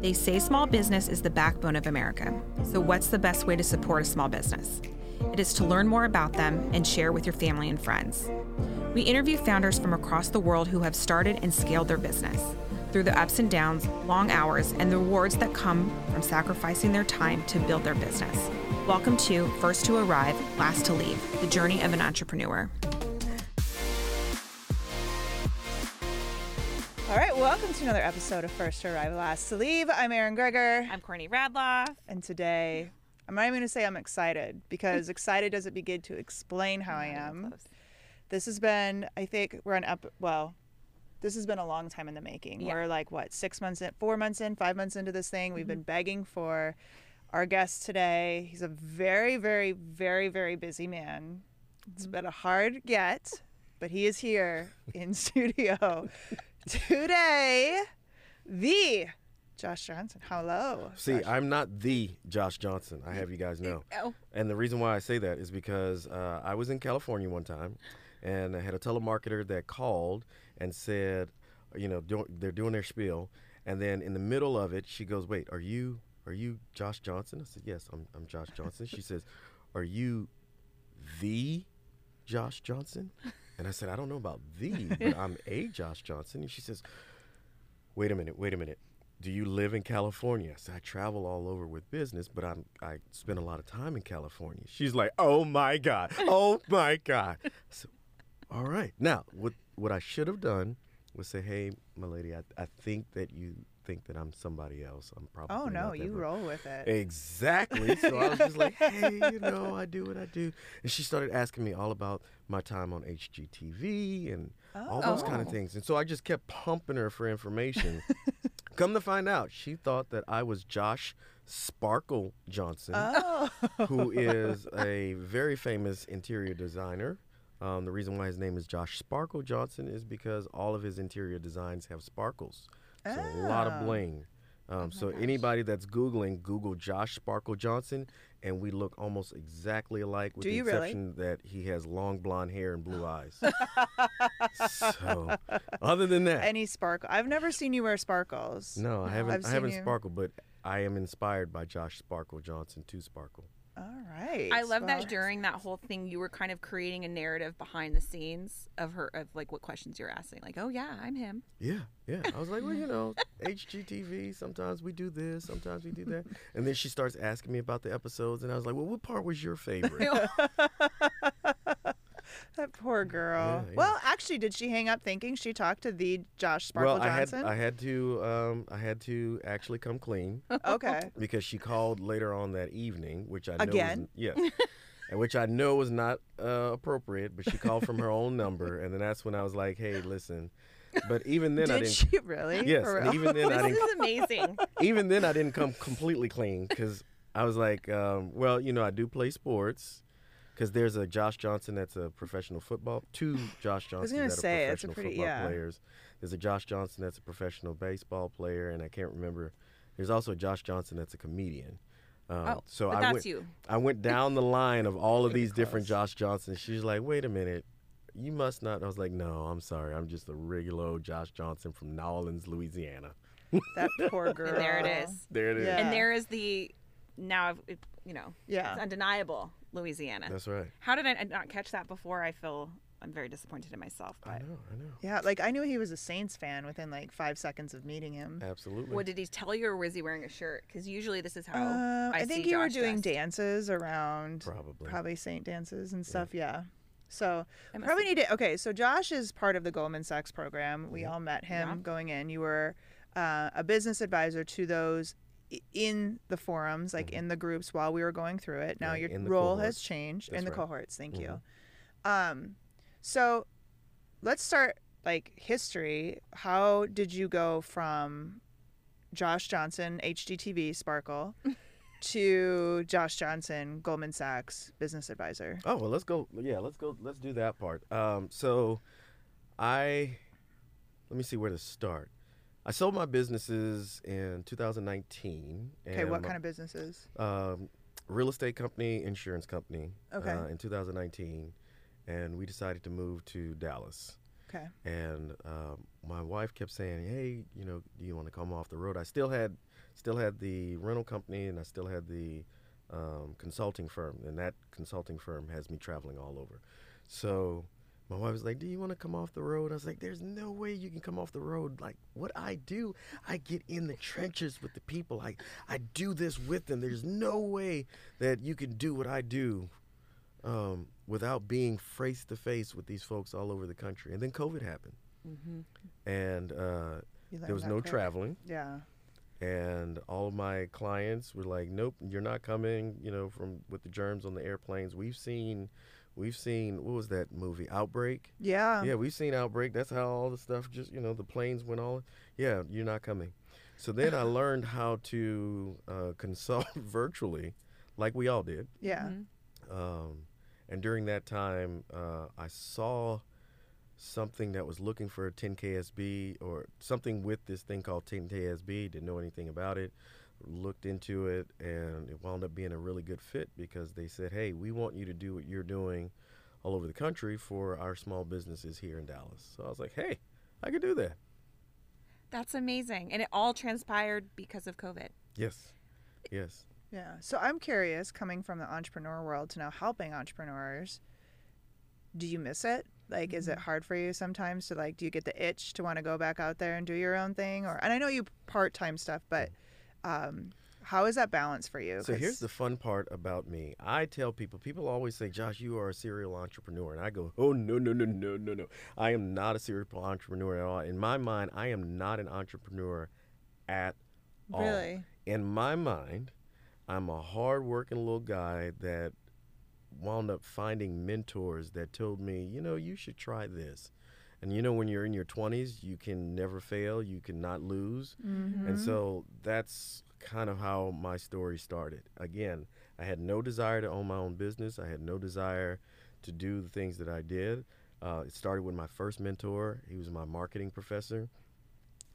They say small business is the backbone of America. So, what's the best way to support a small business? It is to learn more about them and share with your family and friends. We interview founders from across the world who have started and scaled their business through the ups and downs, long hours, and the rewards that come from sacrificing their time to build their business. Welcome to First to Arrive, Last to Leave The Journey of an Entrepreneur. To another episode of First to Arrive, Last to Leave. I'm Erin Greger, I'm Courtney Radloff. and today I'm not even going to say I'm excited because excited doesn't begin to explain how I am. This has been, I think, we're on up. Well, this has been a long time in the making. Yeah. We're like what six months in, four months in, five months into this thing. We've been mm-hmm. begging for our guest today. He's a very, very, very, very busy man. It's mm-hmm. been a hard get, but he is here in studio today. The Josh Johnson. Hello. See, Josh. I'm not the Josh Johnson. I have you guys know. Oh. And the reason why I say that is because uh, I was in California one time, and I had a telemarketer that called and said, you know, do, they're doing their spiel, and then in the middle of it, she goes, "Wait, are you are you Josh Johnson?" I said, "Yes, I'm I'm Josh Johnson." she says, "Are you the Josh Johnson?" And I said, "I don't know about the, but I'm a Josh Johnson." And she says, wait a minute, wait a minute. Do you live in California? I said, I travel all over with business, but I'm I spend a lot of time in California. She's like, oh my God, oh my God. Said, all right. Now, what what I should have done was say, hey, my lady, I, I think that you think that I'm somebody else. I'm probably Oh no, you roll with it. Exactly. So I was just like, hey, you know, I do what I do. And she started asking me all about my time on HGTV and all those kind of Oh. things. And so I just kept pumping her for information. Come to find out, she thought that I was Josh Sparkle Johnson, Oh. who is a very famous interior designer. Um, the reason why his name is Josh Sparkle Johnson is because all of his interior designs have sparkles. So a lot Ah. of bling. Um, so anybody that's Googling, Google Josh Sparkle Johnson, and we look almost exactly alike with Do the you really? exception that he has long blonde hair and blue eyes. so other than that, Any sparkle? I've never seen you wear sparkles. no, I haven't. I've I have not sparkled, but I am inspired by Josh Sparkle Johnson to sparkle. All right. I love Well, that during that whole thing, you were kind of creating a narrative behind the scenes of her, of like what questions you're asking. Like, oh, yeah, I'm him. Yeah, yeah. I was like, well, you know, HGTV. Sometimes we do this, sometimes we do that, and then she starts asking me about the episodes, and I was like, well, what part was your favorite? That poor girl. Yeah, yeah. Well, actually, did she hang up thinking she talked to the Josh Sparkle well, I had I had to um, I had to actually come clean okay. because she called later on that evening, which I know Again? was, yes, and which I know was not uh, appropriate. But she called from her own number, and then that's when I was like, hey, listen. But even then, I Did didn't. she really? Yes, For and real? even then I This didn't. is amazing. even then I didn't come completely clean because I was like, um, well, you know, I do play sports. Because there's a Josh Johnson that's a professional football, two Josh Johnsons gonna that say, are it's a professional pretty- football yeah. players. There's a Josh Johnson that's a professional baseball player, and I can't remember. There's also a Josh Johnson that's a comedian. Um, Oh, so but I that's went, you. I went down the line of all of Pretty these different. Josh Johnsons. She's like, wait a minute, you must not. I was like, no, I'm sorry, I'm just a regular old Josh Johnson from New Orleans, Louisiana. that poor girl. And there it is. There it is. Yeah. And there is the, now, I've- you know, Yeah. it's undeniable Louisiana. That's right. How did I not catch that before? I feel I'm very disappointed in myself. I But know, I know. Yeah, like I knew he was a Saints fan within like five seconds of meeting him. Absolutely. what did he tell you, or was he wearing a shirt? Because usually this is how Um, I, I, think see you were doing dressed. dances around Probably. probably Saint dances and stuff. Yeah. So I probably need to. Okay, so Josh is part of the Goldman Sachs program. We all met him Yeah. going in. You were uh, a business advisor to those i- in the forums, like in the groups while we were going through it. Now Right, your role has cohorts. changed in the right. Mm-hmm. cohorts. Thank you. Um, so let's start like history. How did you go from Josh Johnson, HGTV, Sparkle, to Josh Johnson, Goldman Sachs business advisor? Oh well, let's go. Yeah, let's go. Let's do that part. Um, so, I let me see where to start. I sold my businesses in 2019. Okay, what my- kind of businesses? um, real estate company, insurance company. Okay. Uh, in 2019, and we decided to move to Dallas. Okay. and um, my wife kept saying, "Hey, you know, do you want to come off the road?" I still had, still had the rental company, and I still had the um, consulting firm, and that consulting firm has me traveling all over. So my wife was like, "Do you want to come off the road?" I was like, "There's no way you can come off the road. Like what I do, I get in the trenches with the people. I I do this with them. There's no way that you can do what I do." Um, without being face to face with these folks all over the country, and then COVID happened, and uh, there was no quick. traveling Yeah. and all of my clients were like nope you're not coming you know from with the germs on the airplanes we've seen we've seen what was that movie outbreak Yeah. yeah we've seen outbreak that's how all the stuff just you know the planes went all yeah you're not coming so then i learned how to uh, consult virtually like we all did Yeah. um, and during that time, uh, I saw something that was looking for a 10KSB or something with this thing called 10KSB. Didn't know anything about it. Looked into it, and it wound up being a really good fit because they said, "Hey, we want you to do what you're doing all over the country for our small businesses here in Dallas." So I was like, "Hey, I could do that." That's amazing. And it all transpired because of COVID. Yes, yes. Yeah. So I'm curious, coming from the entrepreneur world to now helping entrepreneurs, do you miss it? Like, is it Mm-hmm. hard for you sometimes to like? Do you get the itch to want to go back out there and do your own thing? Or and I know you part time stuff, but um, how is that balance for you? So here's the fun part about me. I tell people, people always say, Josh, you are a serial entrepreneur. And I go, oh, no, no, no, no, no, no. I am not a serial entrepreneur at all. In my mind, I am not an entrepreneur at all. Really? In my mind, I'm a hardworking little guy that wound up finding mentors that told me, you know, you should try this. And you know, when you're in your 20s, you can never fail, you cannot lose. Mm-hmm. And so that's kind of how my story started. Again, I had no desire to own my own business. I had no desire to do the things that I did. Uh, it started with my first mentor. He was my marketing professor.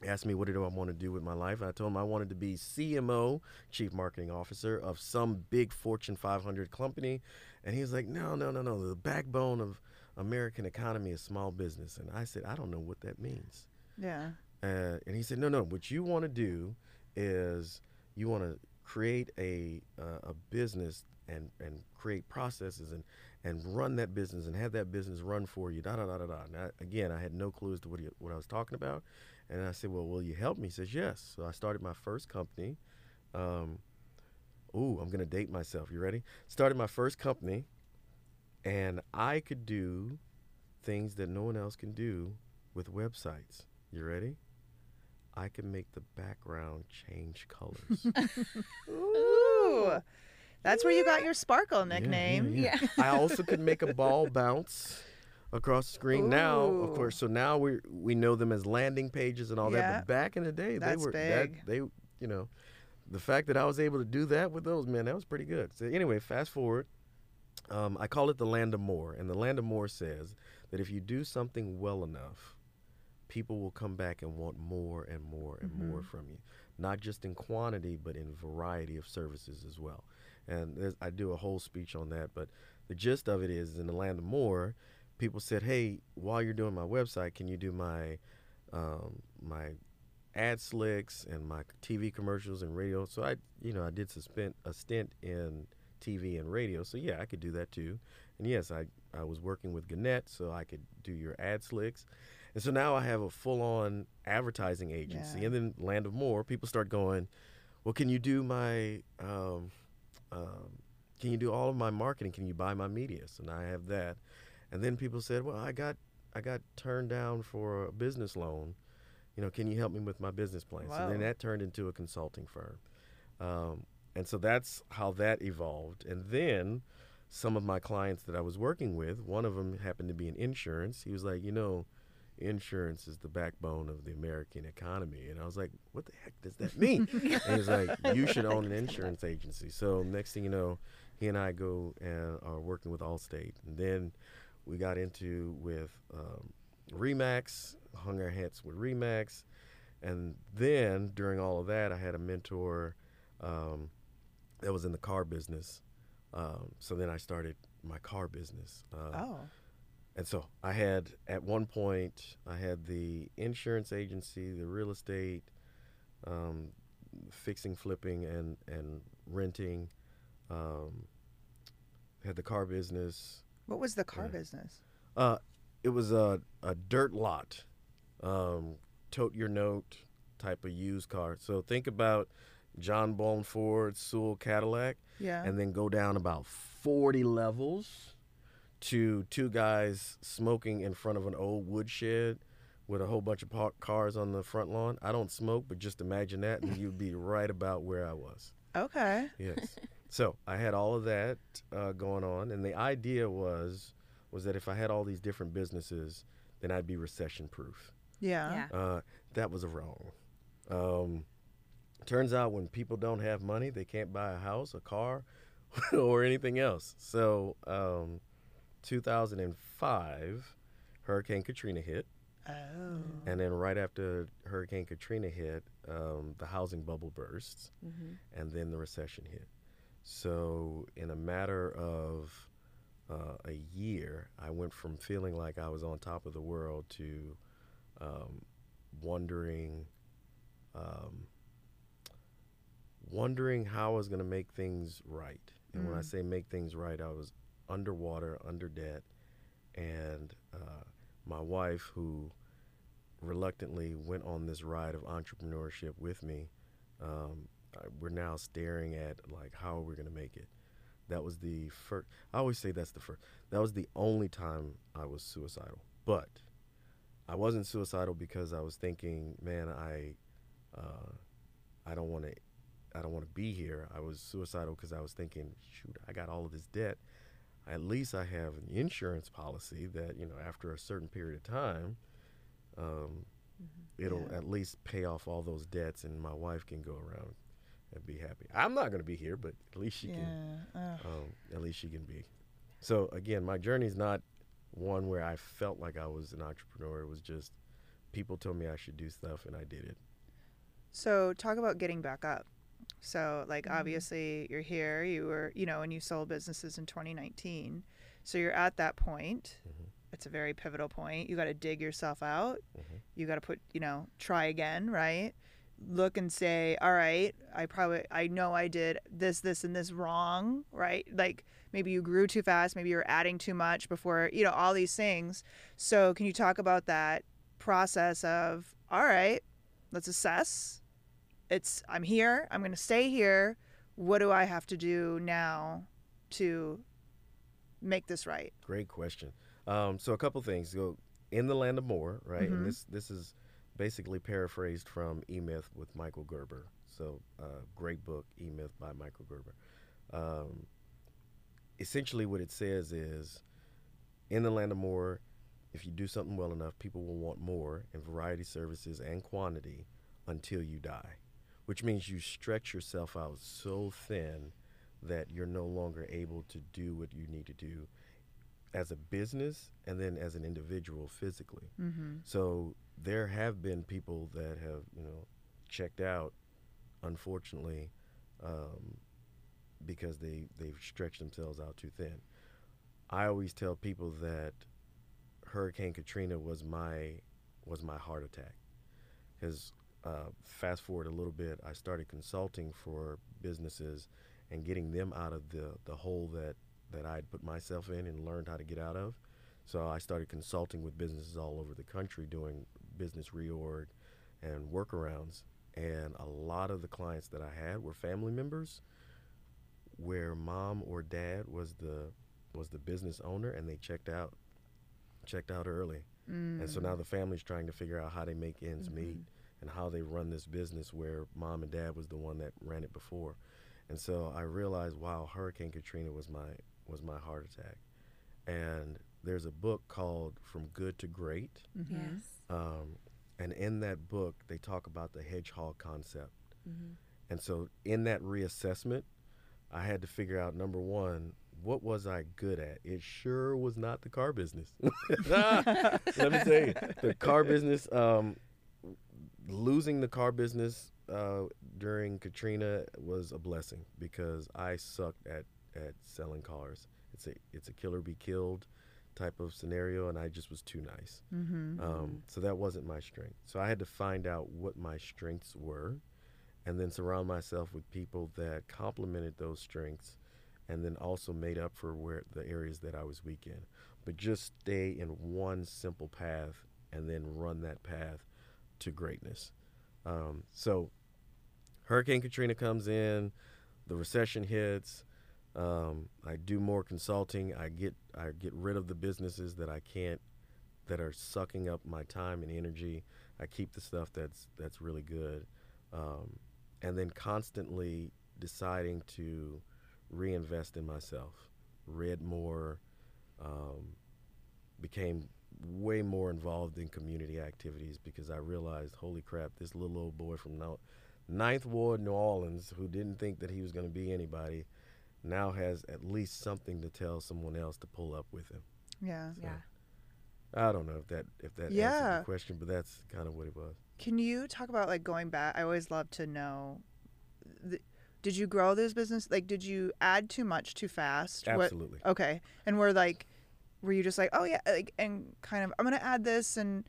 He asked me what do I want to do with my life. And I told him I wanted to be CMO, Chief Marketing Officer of some big Fortune 500 company. And he was like, "No, no, no, no. The backbone of American economy is small business." And I said, "I don't know what that means." Yeah. Uh, and he said, "No, no. What you want to do is you want to create a uh, a business and and create processes and and run that business and have that business run for you." Da da da da da. And I, again, I had no clue as to what he, what I was talking about, and I said, "Well, will you help me?" He says, "Yes." So I started my first company. Um, ooh, I'm gonna date myself. You ready? Started my first company, and I could do things that no one else can do with websites. You ready? I can make the background change colors. Ooh. That's where you got your sparkle Yeah, nickname. yeah, yeah. I also could make a ball bounce across the screen. Now, of course, so now we we know them as landing pages and all that. But back in the day, That's they were big. that they you know, the fact that I was able to do that with those man, that was pretty good. So anyway, fast forward. Um, I call it the land of more, and the land of more says that if you do something well enough, people will come back and want more and more and more from you, not just in quantity but in variety of services as well. And I do a whole speech on that, but the gist of it is in the land of more, people said, "Hey, while you're doing my website, can you do my um, my ad slicks and my TV commercials and radio?" So I, you know, I did suspend a stint in TV and radio, so yeah, I could do that too. And yes, I I was working with Gannett, so I could do your ad slicks. And so now I have a full-on advertising agency. Yeah. And then Land of More, people start going, "Well, can you do my um, um, can you do all of my marketing? Can you buy my media?" So now I have that. And then people said, "Well, I got I got turned down for a business loan. You know, can you help me with my business plan?" So then that turned into a consulting firm. Um, and so that's how that evolved. And then some of my clients that I was working with, one of them happened to be in insurance. He was like, you know, insurance is the backbone of the American economy. And I was like, what the heck does that mean? and he was like, you should own an insurance agency. So next thing you know, he and I go and are working with Allstate. And then we got into with um, Remax, hung our hats with Remax. And then during all of that, I had a mentor um, that was in the car business. Um, so then I started my car business. Uh, Oh. and so I had at one point I had the insurance agency, the real estate, um, fixing, flipping, and and renting. Um, had the car business. What was the car Yeah. business? Uh, it was a a dirt lot, um, tote your note type of used car. So think about John Bone Ford, Sewell Cadillac, Yeah. and then go down about forty levels to two guys smoking in front of an old woodshed with a whole bunch of parked cars on the front lawn. I don't smoke, but just imagine that, and you'd be right about where I was. okay. Yes. so I had all of that uh, going on, and the idea was was that if I had all these different businesses, then I'd be recession proof. Yeah. Yeah. Uh, that was wrong. Um, turns out when people don't have money, they can't buy a house, a car, or anything else. So, um, 2005, Hurricane Katrina hit. Oh. And then right after Hurricane Katrina hit, um, the housing bubble burst, and then the recession hit. So in a matter of uh, a year, I went from feeling like I was on top of the world to um, wondering, um, wondering how I was going to make things right. And when I Mm. say make things right, I was underwater, under debt, and uh, my wife, who reluctantly went on this ride of entrepreneurship with me, um, we're now staring at like how are we going to make it. That was the first. I always say that's the first. That was the only time I was suicidal. But I wasn't suicidal because I was thinking, man, I, uh, I don't want to, I don't want to be here. I was suicidal because I was thinking, shoot, I got all of this debt. At least I have an insurance policy that you know after a certain period of time, um, it'll Yeah. at least pay off all those debts, and my wife can go around and be happy. I'm not going to be here, but at least she can. Yeah. Ugh. Um, at least she can be. So again, my journey is not one where I felt like I was an entrepreneur. It was just people told me I should do stuff, and I did it. So talk about getting back up. So like obviously you're here, you were, you know, and you sold businesses in 2019. So you're at that point. Mhm. It's a very pivotal point. You got to dig yourself out. Mhm. You got to put, you know, try again, right? Look and say, "All right, I probably I know I did this this and this wrong, right? Like maybe you grew too fast, maybe you're adding too much before, you know, all these things. So can you talk about that process of, "All right, let's assess it's I'm here. I'm going to stay here. What do I have to do now to make this right? Great question. Um, so a couple things. So in the land of more, right? Mhm. And this this is basically paraphrased from E Myth with Michael Gerber. So uh, great book, E Myth by Michael Gerber. Um, essentially, what it says is, in the land of more, if you do something well enough, people will want more in variety, services, and quantity until you die, which means you stretch yourself out so thin that you're no longer able to do what you need to do as a business and then as an individual physically. Mm-hmm. So there have been people that have, you know, checked out, unfortunately, um, because they they've stretched themselves out too thin. I always tell people that Hurricane Katrina was my was my heart attack, because uh, fast forward a little bit, I started consulting for businesses and getting them out of the the hole that that I'd put myself in and learned how to get out of. So I started consulting with businesses all over the country doing business reorg and workarounds. And a lot of the clients that I had were family members where mom or dad was the was the business owner and they checked out checked out early. And so now the family's trying to figure out how they make ends meet and how they run this business where mom and dad was the one that ran it before. And so I realized wow, Hurricane Katrina was my was my heart attack. And there's a book called From Good to Great. Mm-hmm. Yes. Um, and in that book, they talk about the hedgehog concept. Mm-hmm. And so, in that reassessment, I had to figure out number one, what was I good at? It sure was not the car business. Let me tell you, the car business, um, losing the car business uh, during Katrina was a blessing because I sucked at, at selling cars. It's a it's a killer be killed type of scenario, and I just was too nice. Mm-hmm. Um, so that wasn't my strength. So I had to find out what my strengths were, and then surround myself with people that complemented those strengths, and then also made up for where the areas that I was weak in. But just stay in one simple path, and then run that path to greatness. Um, so Hurricane Katrina comes in, the recession hits. Um, I do more consulting. I get I get rid of the businesses that I can't that are sucking up my time and energy. I keep the stuff that's that's really good, um, and then constantly deciding to reinvest in myself. Read more, um, became way more involved in community activities because I realized, holy crap, this little old boy from now, Ninth Ward, New Orleans, who didn't think that he was going to be anybody, now has at least something to tell someone else to pull up with him. Yeah. So, Yeah. I don't know if that if that answers Yeah. the question, but that's kind of what it was. Can you talk about like going back? I always love to know. The, did you grow this business? Like, did you add too much too fast? What- Absolutely. okay. And we're like, were you just like, oh yeah, like, and kind of, I'm gonna add this and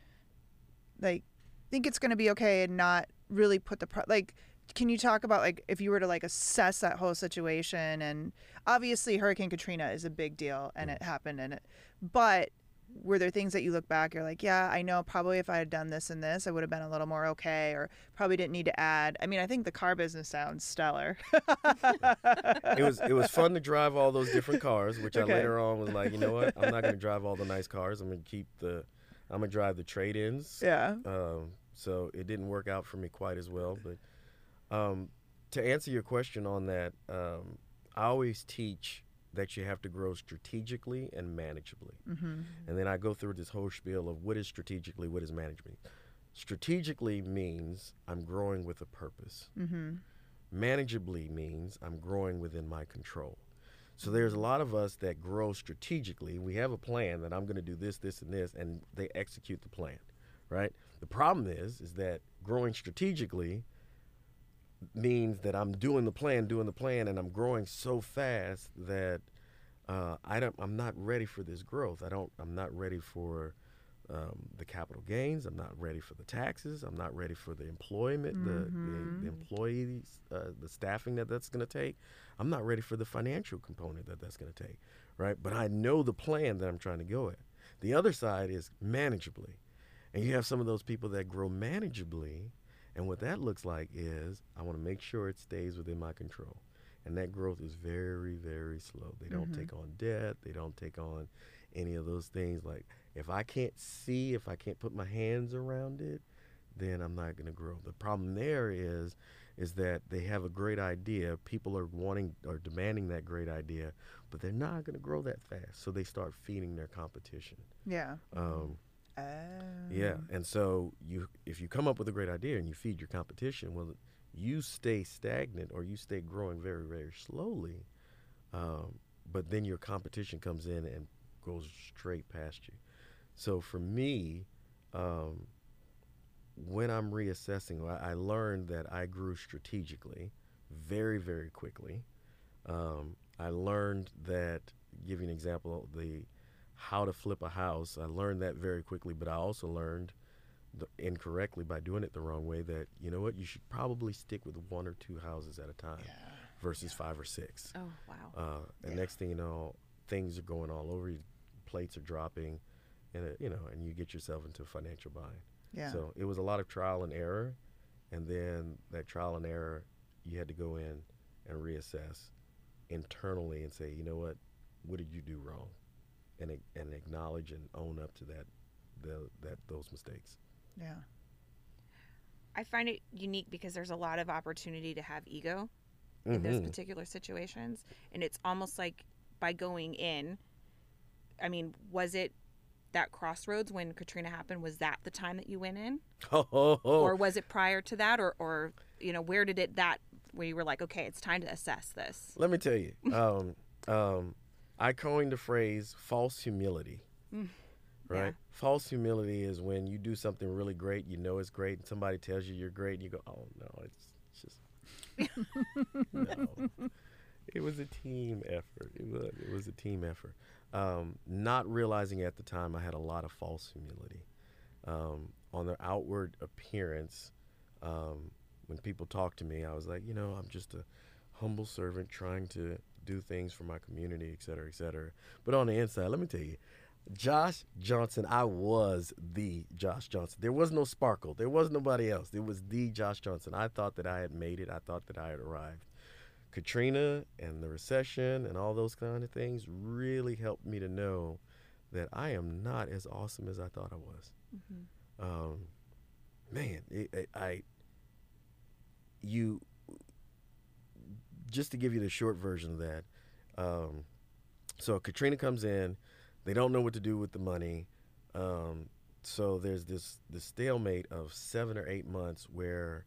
like think it's gonna be okay and not really put the pro- like. Can you talk about like if you were to like assess that whole situation and obviously Hurricane Katrina is a big deal and it happened and it, but were there things that you look back you're like yeah i know probably if i had done this and this i would have been a little more okay or probably didn't need to add i mean i think the car business sounds stellar it was it was fun to drive all those different cars, which Okay. I later on was like, you know what? I'm not going to drive all the nice cars. I'm going to keep the I'm going to drive the trade-ins. yeah Um, so it didn't work out for me quite as well. But um, to answer your question on that, um, I always teach that you have to grow strategically and manageably. mm-hmm. And then I go through this whole spiel of what is strategically, what is management. Strategically means I'm growing with a purpose. Mm-hmm. Manageably means I'm growing within my control. So there's a lot of us that grow strategically. We have a plan that I'm going to do this, this, and this, and they execute the plan, right? The problem is, is that growing strategically means that I'm doing the plan, doing the plan, and I'm growing so fast that uh, I don't, I'm not ready for this growth. I don't, I'm not ready for um, the capital gains. I'm not ready for the taxes. I'm not ready for the employment, the, the, the employees, uh, the staffing that that's going to take. I'm not ready for the financial component that that's going to take, right? But I know the plan that I'm trying to go at. The other side is manageably. And you have some of those people that grow manageably. And what that looks like is I want to make sure it stays within my control. And that growth is very, very slow. They don't take on debt. They don't take on any of those things. Like if I can't see, if I can't put my hands around it, then I'm not going to grow. The problem there is, is that they have a great idea. People are wanting or demanding that great idea, but they're not going to grow that fast. So they start feeding their competition. yeah Um, oh. yeah, and so you if you come up with a great idea and you feed your competition, well, you stay stagnant or you stay growing very very slowly, um, but then your competition comes in and goes straight past you. So for me, um, when I'm reassessing, I, I learned that I grew strategically, very very quickly. Um, I learned that, give you an example, the how to flip a house. I learned that very quickly, but I also learned the, incorrectly by doing it the wrong way that you know what you should probably stick with one or two houses at a time versus five or six. Oh wow. Uh, and next thing you know, things are going all over. you, Plates are dropping, and it, you know, and you get yourself into a financial bind. yeah So it was a lot of trial and error, and then that trial and error, you had to go in and reassess internally and say, you know what, what did you do wrong, and and acknowledge and own up to that, the, that those mistakes. Yeah I find it unique because there's a lot of opportunity to have ego in those Mhm. particular situations, and it's almost like by going in. I mean, was it that crossroads when Katrina happened? Was that the time that you went in, Oh, oh, oh. or was it prior to that, or or you know, where did it that where you were like, okay, it's time to assess this? Let me tell you, um, um, I coined the phrase false humility. Mm, Right? yeah. False humility is when you do something really great, you know it's great, and somebody tells you you're great, and you go, oh, no, it's, it's just. no. It was a team effort. It was, it was a team effort. um, not realizing at the time I had a lot of false humility. Um, on their outward appearance, um, when people talk to me, I was like, you know, I'm just a humble servant trying to do things for my community, et cetera, et cetera. But on the inside, let me tell you, Josh Johnson, I was the Josh Johnson. There was no sparkle. There was nobody else. It was the Josh Johnson. I thought that I had made it. I thought that I had arrived. Katrina and the recession and all those kind of things really helped me to know that I am not as awesome as I thought I was. Mm-hmm. Um, man, it, it, I you just to give you the short version of that. Um, so Katrina comes in they don't know what to do with the money. Um, so there's this this stalemate of seven or eight months where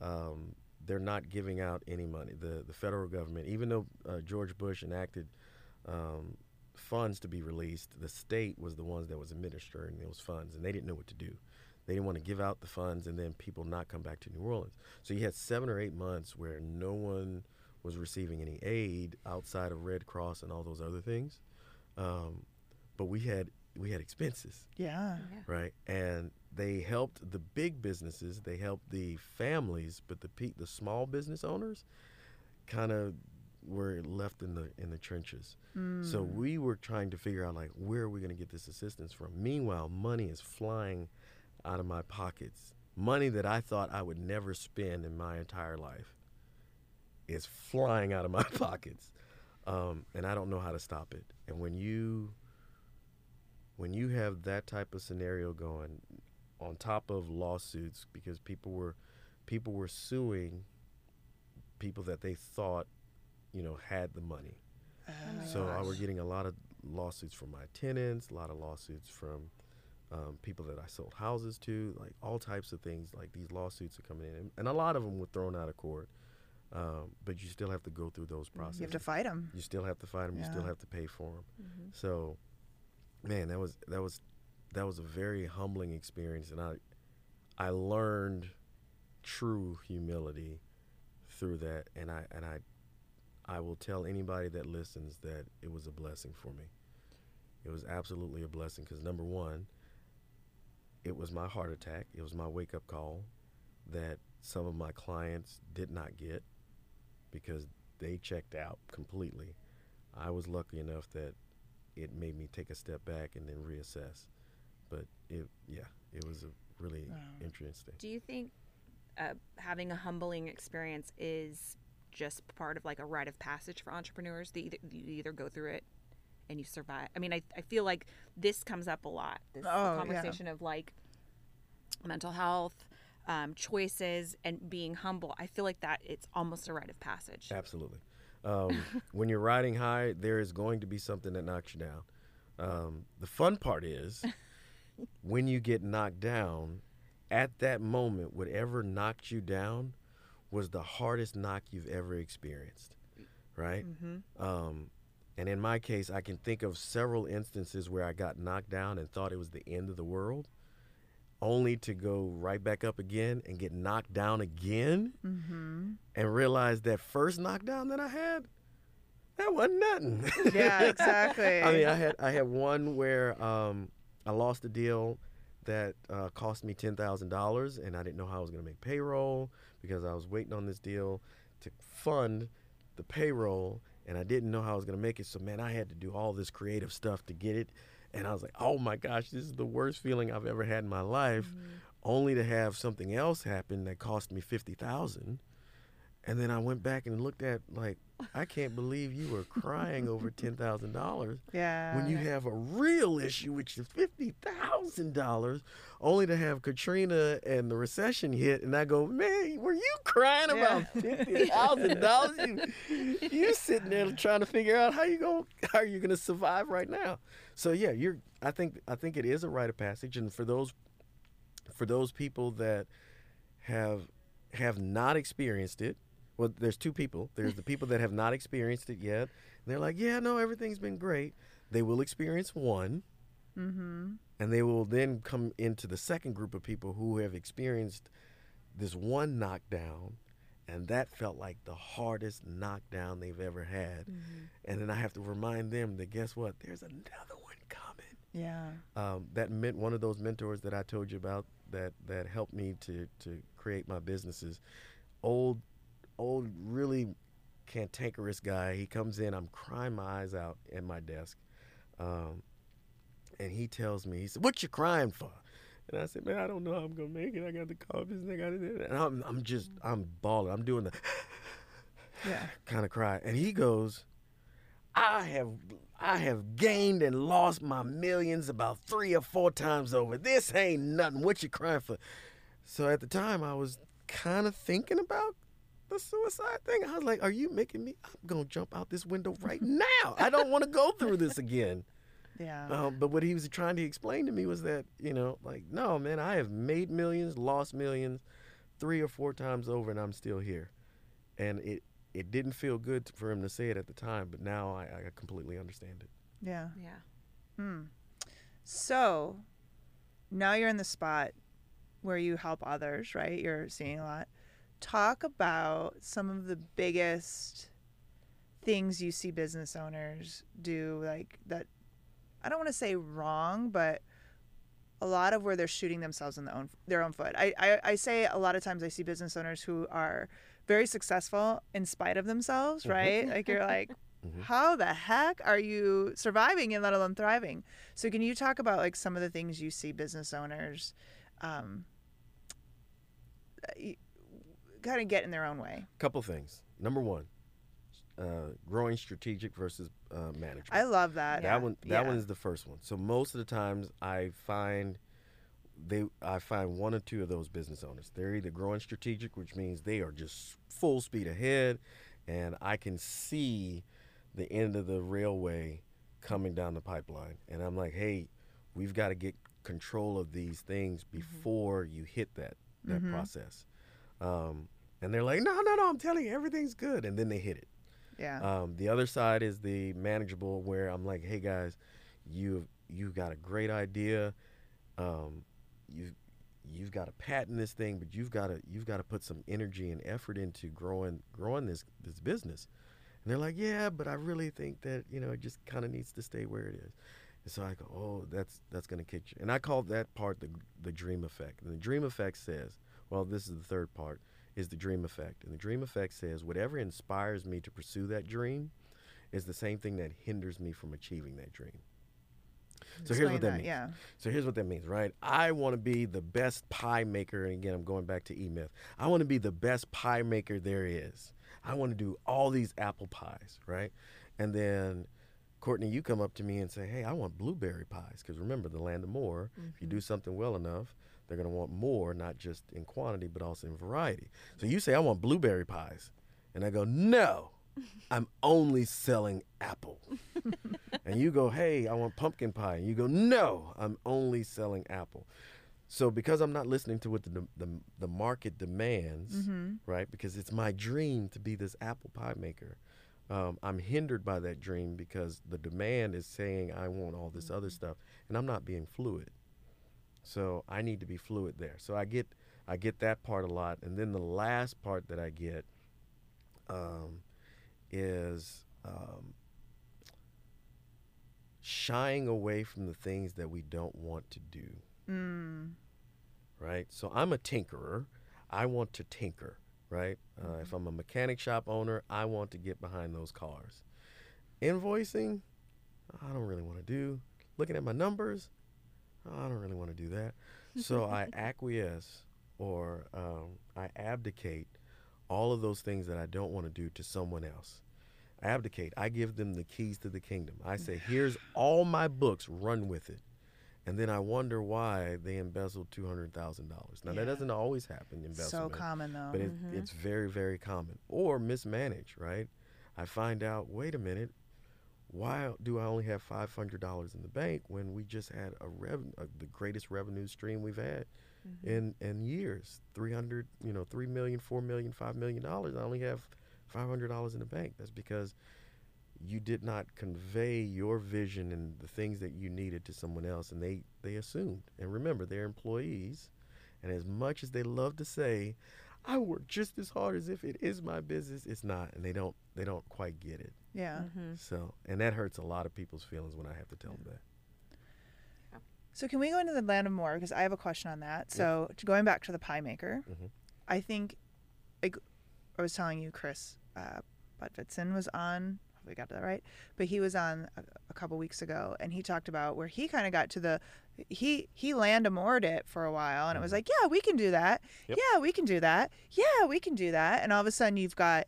um, they're not giving out any money. The the federal government, even though uh, George Bush enacted um, funds to be released, the state was the ones that was administering those funds, and they didn't know what to do. They didn't want to give out the funds and then people not come back to New Orleans. So you had seven or eight months where no one was receiving any aid outside of Red Cross and all those other things. Um, but we had we had expenses. Yeah. Right. And they helped the big businesses, they helped the families, but the pe- the small business owners kind of were left in the in the trenches. Mm. So we were trying to figure out like where are we going to get this assistance from? Meanwhile, money is flying out of my pockets. Money that I thought I would never spend in my entire life is flying out of my pockets. Um, and I don't know how to stop it. And when you when you have that type of scenario going on top of lawsuits because people were people were suing people that they thought you know had the money oh so I were getting a lot of lawsuits from my tenants a lot of lawsuits from um, people that I sold houses to like all types of things like these lawsuits are coming in and, and a lot of them were thrown out of court um, but you still have to go through those processes. You have to fight them. You still have to fight them. Yeah. You still have to pay for them. Mm-hmm. So man, that was that was that was a very humbling experience, and I I learned true humility through that, and I and I I will tell anybody that listens that it was a blessing for me. It was absolutely a blessing because number one, it was my heart attack. It was my wake up call that some of my clients did not get because they checked out completely. I was lucky enough that it made me take a step back and then reassess. But it, yeah, it was a really wow. interesting. Do you think uh, having a humbling experience is just part of like a rite of passage for entrepreneurs? That either, you either go through it and you survive. I mean, I, I feel like this comes up a lot. This oh, conversation yeah. of like mental health, um, choices, and being humble. I feel like that it's almost a rite of passage. Absolutely. Um, when you're riding high, there is going to be something that knocks you down. Um, the fun part is when you get knocked down, at that moment, whatever knocked you down was the hardest knock you've ever experienced, right? Mm-hmm. Um, and in my case, I can think of several instances where I got knocked down and thought it was the end of the world only to go right back up again and get knocked down again mm-hmm. and realize that first knockdown that I had, that wasn't nothing. Yeah, exactly. I mean, I had I had one where um, I lost a deal that uh, cost me ten thousand dollars, and I didn't know how I was going to make payroll because I was waiting on this deal to fund the payroll, and I didn't know how I was going to make it. So man, I had to do all this creative stuff to get it and I was like, oh my gosh, this is the worst feeling I've ever had in my life, mm-hmm. only to have something else happen that cost me 50000 and then I went back and looked at like I can't believe you were crying over ten thousand dollars. Yeah. When you have a real issue, which is fifty thousand dollars, only to have Katrina and the recession hit, and I go, man, were you crying about fifty thousand dollars? You, you sitting there trying to figure out how you go, how are you going to survive right now? So yeah, you're. I think I think it is a rite of passage, and for those, for those people that have have not experienced it well, there's two people. There's the people that have not experienced it yet. they're like, yeah, no, everything's been great. They will experience one, mm-hmm. and they will then come into the second group of people who have experienced this one knockdown, And that felt like the hardest knockdown they've ever had. And then I have to remind them that guess what? There's another one coming. Yeah. Um, that meant one of those mentors that I told you about that that helped me to to create my businesses. Old, old, really cantankerous guy. He comes in. I'm crying my eyes out at my desk, um, and he tells me, he said, "What you crying for?" And I said, "Man, I don't know how I'm gonna make it. I got the car business. I got it." And I'm I'm just I'm bawling. I'm doing the Yeah. kind of cry. And he goes, I have I have gained and lost my millions about three or four times over. This ain't nothing. What you crying for? So at the time I was kind of thinking about the suicide thing. I was like, Are you making me I'm gonna jump out this window right now. I don't want to go through this again. Yeah. Um, but what he was trying to explain to me was that, you know, like, no, man, I have made millions, lost millions three or four times over, and I'm still here. And it, it didn't feel good for him to say it at the time, but now I, I completely understand it. yeah. Yeah. Hmm. So now you're in the spot where you help others, right? You're seeing a lot. Talk about some of the biggest things you see business owners do, like that. I don't want to say wrong, but a lot of where they're shooting themselves in the own their own foot. I, I, I say a lot of times I see business owners who are very successful in spite of themselves, right? Like you're like, Mhm. how the heck are you surviving and let alone thriving? So can you talk about like some of the things you see business owners um, kind of get in their own way? Couple things. Number one, uh, growing strategic versus uh, management. I love that. That one that Yeah. one is the first one. So most of the times I find they I find one or two of those business owners. They're either growing strategic, which means they are just full speed ahead and I can see the end of the railway coming down the pipeline. And I'm like, "Hey, we've got to get control of these things before you hit that that Mhm. process." Um, and they're like, "No, no, no, I'm telling you everything's good." And then they hit it. Yeah. Um, the other side is the manageable, where I'm like, hey guys, you you've got a great idea, um, you you've got to patent this thing, but you've got to you've got to put some energy and effort into growing growing this this business. And they're like, yeah, but I really think that you know it just kind of needs to stay where it is. And so I go, oh, that's that's gonna kick you. And I call that part the the dream effect. And the dream effect says, well, this is the third part is the dream effect. And the dream effect says whatever inspires me to pursue that dream is the same thing that hinders me from achieving that dream. So here's what that, means. Yeah. So here's what that means, right? I want to be the best pie maker. And again, I'm going back to E Myth. I want to be the best pie maker there is. I want to do all these apple pies, right? And then, Courtney, you come up to me and say, hey, I want blueberry pies. Because remember, the land of more, if you do mm-hmm. something well enough, they're going to want more, not just in quantity, but also in variety. So you say, I want blueberry pies. And I go, no, I'm only selling apple. and you go, hey, I want pumpkin pie. And you go, no, I'm only selling apple. So because I'm not listening to what the, the, the market demands, Mm-hmm. right? Because it's my dream to be this apple pie maker. Um, I'm hindered by that dream because the demand is saying I want all this other stuff, and I'm not being fluid. So I need to be fluid there. So I get I get that part a lot, and then the last part that I get um, is um, shying away from the things that we don't want to do Mm. right? So I'm a tinkerer. I want to tinker, right? Uh, if I'm a mechanic shop owner, I want to get behind those cars. Invoicing, I don't really want to do. Looking at my numbers, I don't really want to do that. So I acquiesce or um, I abdicate all of those things that I don't want to do to someone else. I Abdicate. I give them the keys to the kingdom. I say, here's all my books, run with it. And then I wonder why they embezzled two hundred thousand dollars. Now Yeah. that doesn't always happen. It's so Embezzlement, common though. but it, it's very, very common. Or mismanaged, right? I find out. Wait a minute. Why do I only have five hundred dollars in the bank when we just had a rev- uh, the greatest revenue stream we've had in in years? Three hundred, you know, three million, four million, five million dollars. I only have five hundred dollars in the bank. That's because you did not convey your vision and the things that you needed to someone else and they they assumed and remember they're employees and as much as they love to say I work just as hard as if it is my business. It's not, and they don't they don't quite get it. Yeah. Mm-hmm. So, and that hurts a lot of people's feelings when I have to tell them that. So can we go into the land of more because I have a question on that. So to- going back to the pie maker, Mhm. I think like I was telling you, Chris uh, Budvitson was on. Hopefully, I got that right. But he was on a, a couple weeks ago, and he talked about where he kind of got to the he he land amored it for a while, and it was Mhm. like, yeah, we can do that. Yep. Yeah, we can do that. Yeah, we can do that. And all of a sudden, you've got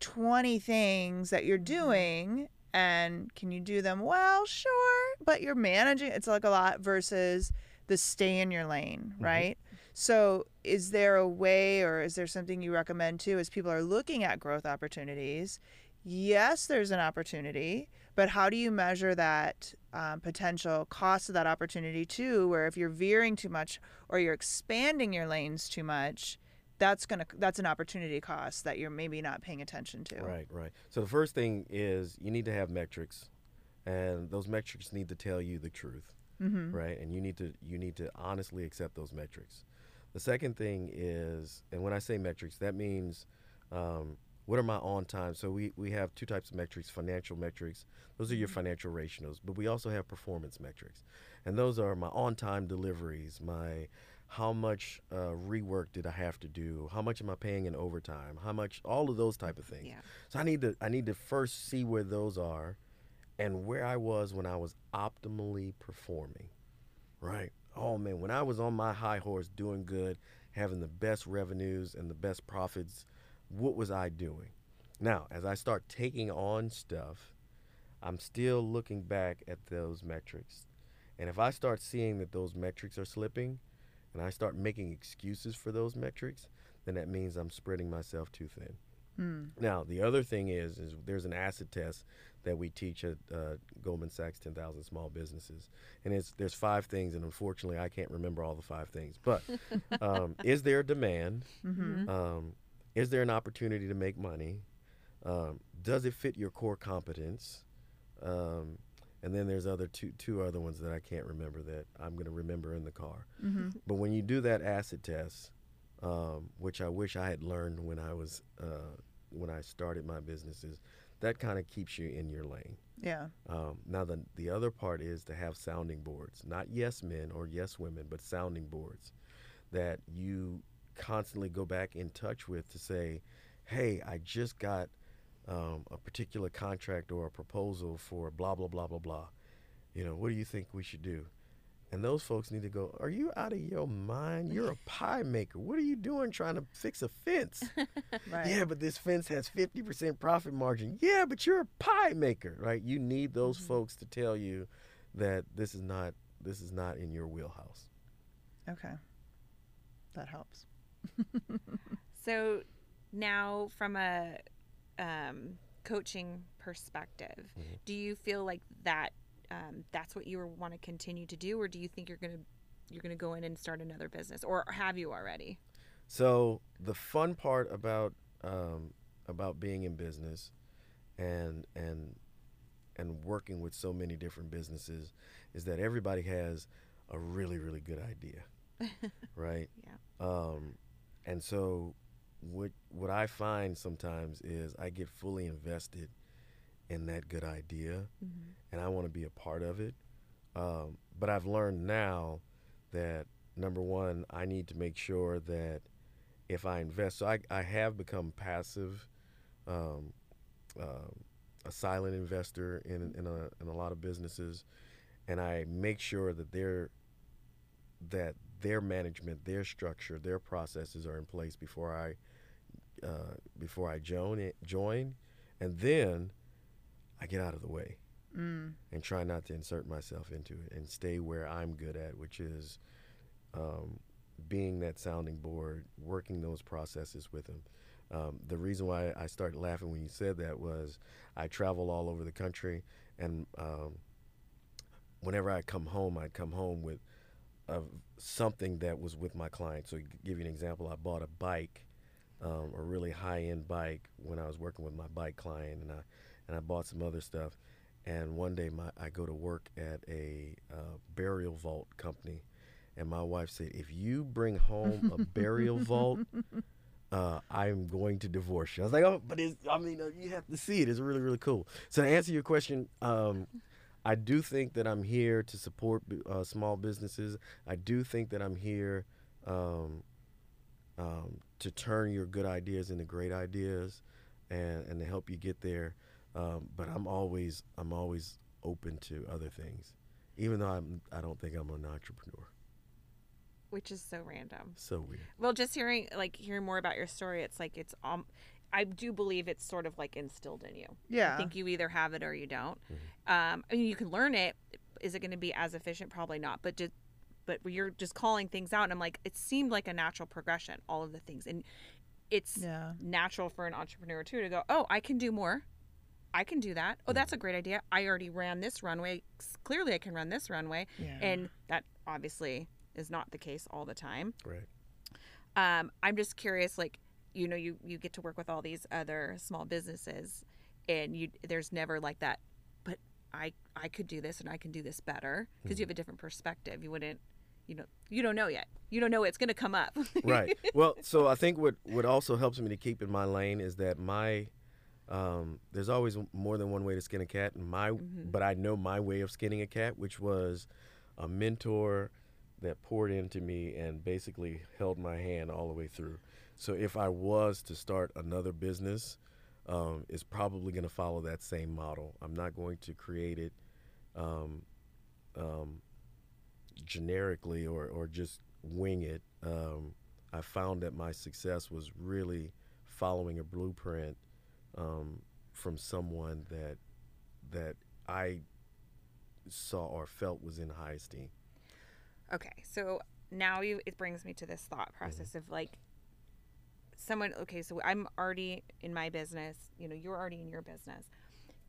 twenty things that you're doing. And can you do them well? Sure, but you're managing. It's like a lot versus the stay in your lane, Mhm. right? So, is there a way or is there something you recommend too as people are looking at growth opportunities? Yes, there's an opportunity, but how do you measure that um, potential cost of that opportunity too? Where if you're veering too much or you're expanding your lanes too much, that's gonna that's an opportunity cost that you're maybe not paying attention to. Right, right. So the first thing is you need to have metrics, and those metrics need to tell you the truth, Mm-hmm. right? And you need to you need to honestly accept those metrics. The second thing is, and when I say metrics, that means um, what are my on time? So we, we have two types of metrics: financial metrics. Those are your financial ratios, but we also have performance metrics, and those are my on time deliveries, my how much uh, rework did I have to do? How much am I paying in overtime? How much? All of those type of things. Yeah. So I need to I need to first see where those are, and where I was when I was optimally performing. Right. Oh man, when I was on my high horse, doing good, having the best revenues and the best profits, what was I doing? Now, as I start taking on stuff, I'm still looking back at those metrics. And if I start seeing that those metrics are slipping, and I start making excuses for those metrics, then that means I'm spreading myself too thin. Mm. Now, the other thing is, is there's an acid test that we teach at uh, Goldman Sachs 10,000 Small Businesses, and it's there's five things, and unfortunately, I can't remember all the five things. But um, is there demand? Mm-hmm. Um, is there an opportunity to make money? Um, does it fit your core competence? Um, and then there's other two two other ones that I can't remember that I'm going to remember in the car. Mm-hmm. But when you do that acid test, um, which I wish I had learned when I was uh, when I started my businesses, that kind of keeps you in your lane. Yeah. Um, now the the other part is to have sounding boards, not yes men or yes women, but sounding boards that you constantly go back in touch with to say, hey, I just got um, a particular contract or a proposal for blah blah blah blah blah. You know, what do you think we should do? And those folks need to go, Are you out of your mind? You're a pie maker. What are you doing trying to fix a fence? Right. Yeah, but this fence has 50% profit margin. Yeah, but you're a pie maker, right? You need those Mm-hmm. folks to tell you that this is not this is not in your wheelhouse. Okay. That helps. So now, from a um, coaching perspective, Mhm. do you feel like that um, that's what you want to continue to do, or do you think you're gonna you're gonna go in and start another business, or have you already? So the fun part about um, about being in business and and and working with so many different businesses is that everybody has a really really good idea, right? Yeah. Um, and so what what I find sometimes is I get fully invested in that good idea Mm-hmm. and I want to be a part of it. Um, but I've learned now that number one, I need to make sure that if I invest, so I, I have become passive, um, um a silent investor in in a, in a lot of businesses, and I make sure that they're that their management, their structure, their processes are in place before I uh, before I join it, join, and then I get out of the way Mm. and try not to insert myself into it and stay where I'm good at, which is um, being that sounding board, working those processes with them. Um, the reason why I started laughing when you said that was I travel all over the country, and um, whenever I come home, I'd come home with uh, something that was with my client. So, to give you an example, I bought a bike, um, a really high-end bike, when I was working with my bike client, and I and I bought some other stuff. And one day, my I go to work at a uh, burial vault company, and my wife said, "If you bring home a burial vault, uh, I'm going to divorce you. I was like, oh, but it's, I mean, uh, you have to see it. It's really, really cool. So to answer your question, um, I do think that I'm here to support uh, small businesses. I do think that I'm here um, um, to turn your good ideas into great ideas, and and to help you get there. Um, but I'm always I'm always open to other things, even though I'm I don't think I'm an entrepreneur. Which is so random. So weird. Well, just hearing like hearing more about your story, it's like it's um, I do believe it's sort of like instilled in you. Yeah. I think you either have it or you don't. Um, I mean, you can learn it. Is it going to be as efficient? Probably not. But just but you're just calling things out, and I'm like, it seemed like a natural progression. All of the things, and it's Yeah. natural for an entrepreneur too to go, oh, I can do more. I can do that. Oh, that's a great idea. I already ran this runway. Clearly, I can run this runway, Yeah. and that obviously is not the case all the time. Right. Um, I'm just curious, like, you know, you you get to work with all these other small businesses, and you there's never like that. But I I could do this, and I can do this better because you have a different perspective. You wouldn't, you know, you don't know yet. You don't know it's going to come up. right. Well, so I think what what also helps me to keep in my lane is that my um, there's always more than one way to skin a cat. And my but I know my way of skinning a cat, which was a mentor that poured into me and basically held my hand all the way through. So if I was to start another business, um, it's probably going to follow that same model. I'm not going to create it um, um, generically or, or just wing it. Um, I found that my success was really following a blueprint um, from someone that that I saw or felt was in high esteem. Okay, so now you it brings me to this thought process of like someone okay, so I'm already in my business, you know, you're already in your business.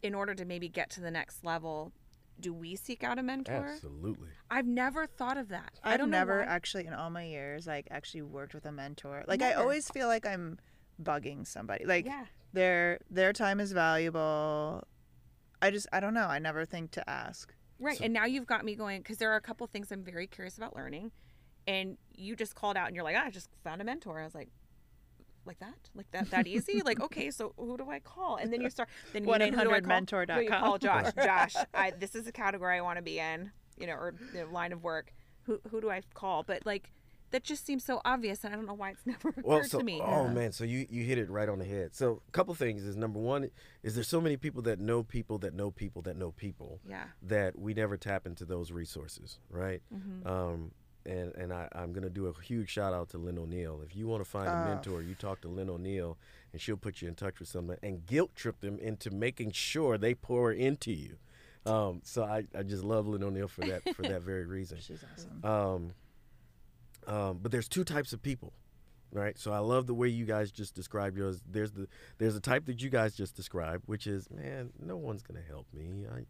In order to maybe get to the next level, do we seek out a mentor? Absolutely. I've never thought of that. I I've don't never why. actually in all my years like actually worked with a mentor. Like I always feel like I'm bugging somebody. Like Yeah. their their time is valuable. I just I don't know. I never think to ask. Right. So- and now you've got me going because there are a couple things I'm very curious about learning. And you just called out and you're like, ah, I just found a mentor. I was like, like that? Like that that easy? like, okay, so who do I call? And then you start then you know, who call? 1-800-mentor.com. No, you call Josh. Josh, I, this is a category I want to be in, you know, or you know, line of work. Who who do I call? But like that just seems so obvious and I don't know why it's never occurred Well, so to me. oh man, so you you hit it right on the head. So a couple things is number one is there's so many people that know people that know people that know people Yeah. that we never tap into those resources, right? Mm-hmm. Um, and and I, I'm gonna do a huge shout out to Lynn O'Neill. If you want to find a Oh. mentor, you talk to Lynn O'Neill, and she'll put you in touch with someone and guilt trip them into making sure they pour into you. Um, so I, I just love Lynn O'Neill for that for that very reason. She's awesome. Um, um, but there's two types of people, right? So I love the way you guys just described yours. There's the there's the type that you guys just described, which is man, no one's gonna help me. I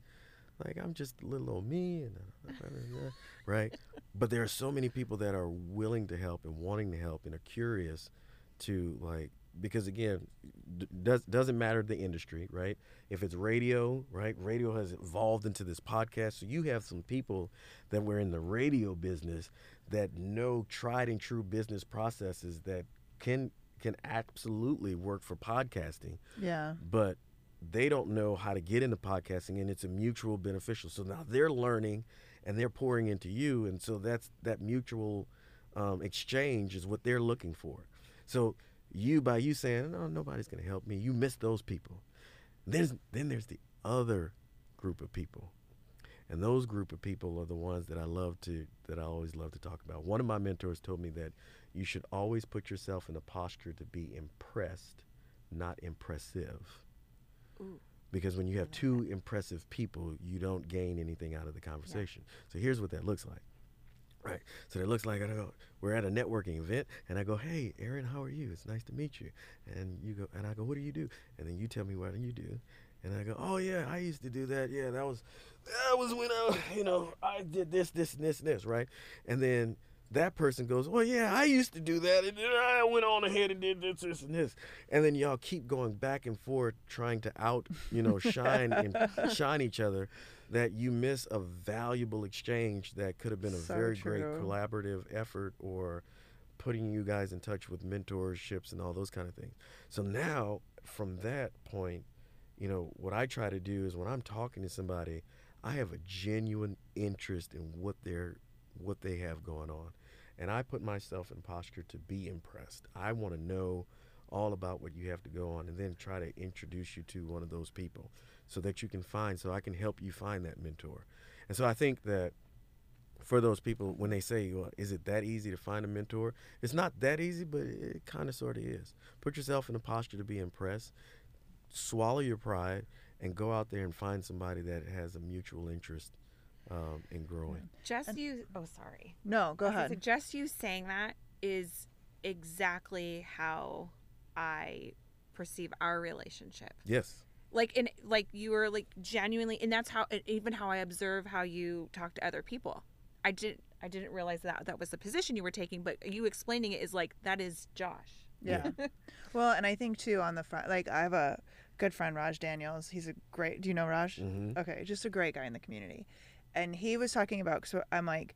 like I'm just little old me, and right. But there are so many people that are willing to help and wanting to help and are curious to like because again d- does doesn't matter the industry right if it's radio right radio has evolved into this podcast so you have some people that were in the radio business that know tried and true business processes that can can absolutely work for podcasting Yeah. but they don't know how to get into podcasting and it's a mutual beneficial so now they're learning and they're pouring into you and so that's that mutual um, exchange is what they're looking for so you by you saying no nobody's going to help me you miss those people there's then there's the other group of people and those group of people are the ones that I love to that I always love to talk about. One of my mentors told me that you should always put yourself in a posture to be impressed, not impressive. Ooh. Because when you have two impressive people, you don't gain anything out of the conversation. So here's what that looks like. Right. So it looks like I go, we're at a networking event and I go, Hey, Aaron, how are you? It's nice to meet you. And you go and I go, What do you do? And then you tell me what you do. And I go, Oh yeah, I used to do that. Yeah, that was that was when I you know, I did this, this, and this, and this, right? And then that person goes, "Well, yeah, I used to do that, and then I went on ahead and did this, this, and this. And then y'all keep going back and forth trying to out, you know, shine and shine each other that you miss a valuable exchange that could have been a So very great collaborative effort or putting you guys in touch with mentorships and all those kind of things. So now, from that point, you know, what I try to do is when I'm talking to somebody, I have a genuine interest in what they're what they have going on. And I put myself in posture to be impressed. I want to know all about what you have to go on and then try to introduce you to one of those people so that you can find so I can help you find that mentor. And so I think that for those people when they say, well, is it that easy to find a mentor? It's not that easy, but it kind of sort of is. Put yourself in a posture to be impressed, swallow your pride, and go out there and find somebody that has a mutual interest um, in growing. Just you. Oh, sorry. No, go I ahead. say, Just you saying that is exactly how I perceive our relationship. Yes. Like in like you were like genuinely, and that's how even how I observe how you talk to other people. I didn't I didn't realize that that was the position you were taking, but you explaining it is like that is Josh. Yeah. well, and I think too on the front, like I have a good friend, Raj Daniels. He's a great. Do you know Raj? hmm Okay, just a great guy in the community. And he was talking about. So I'm like,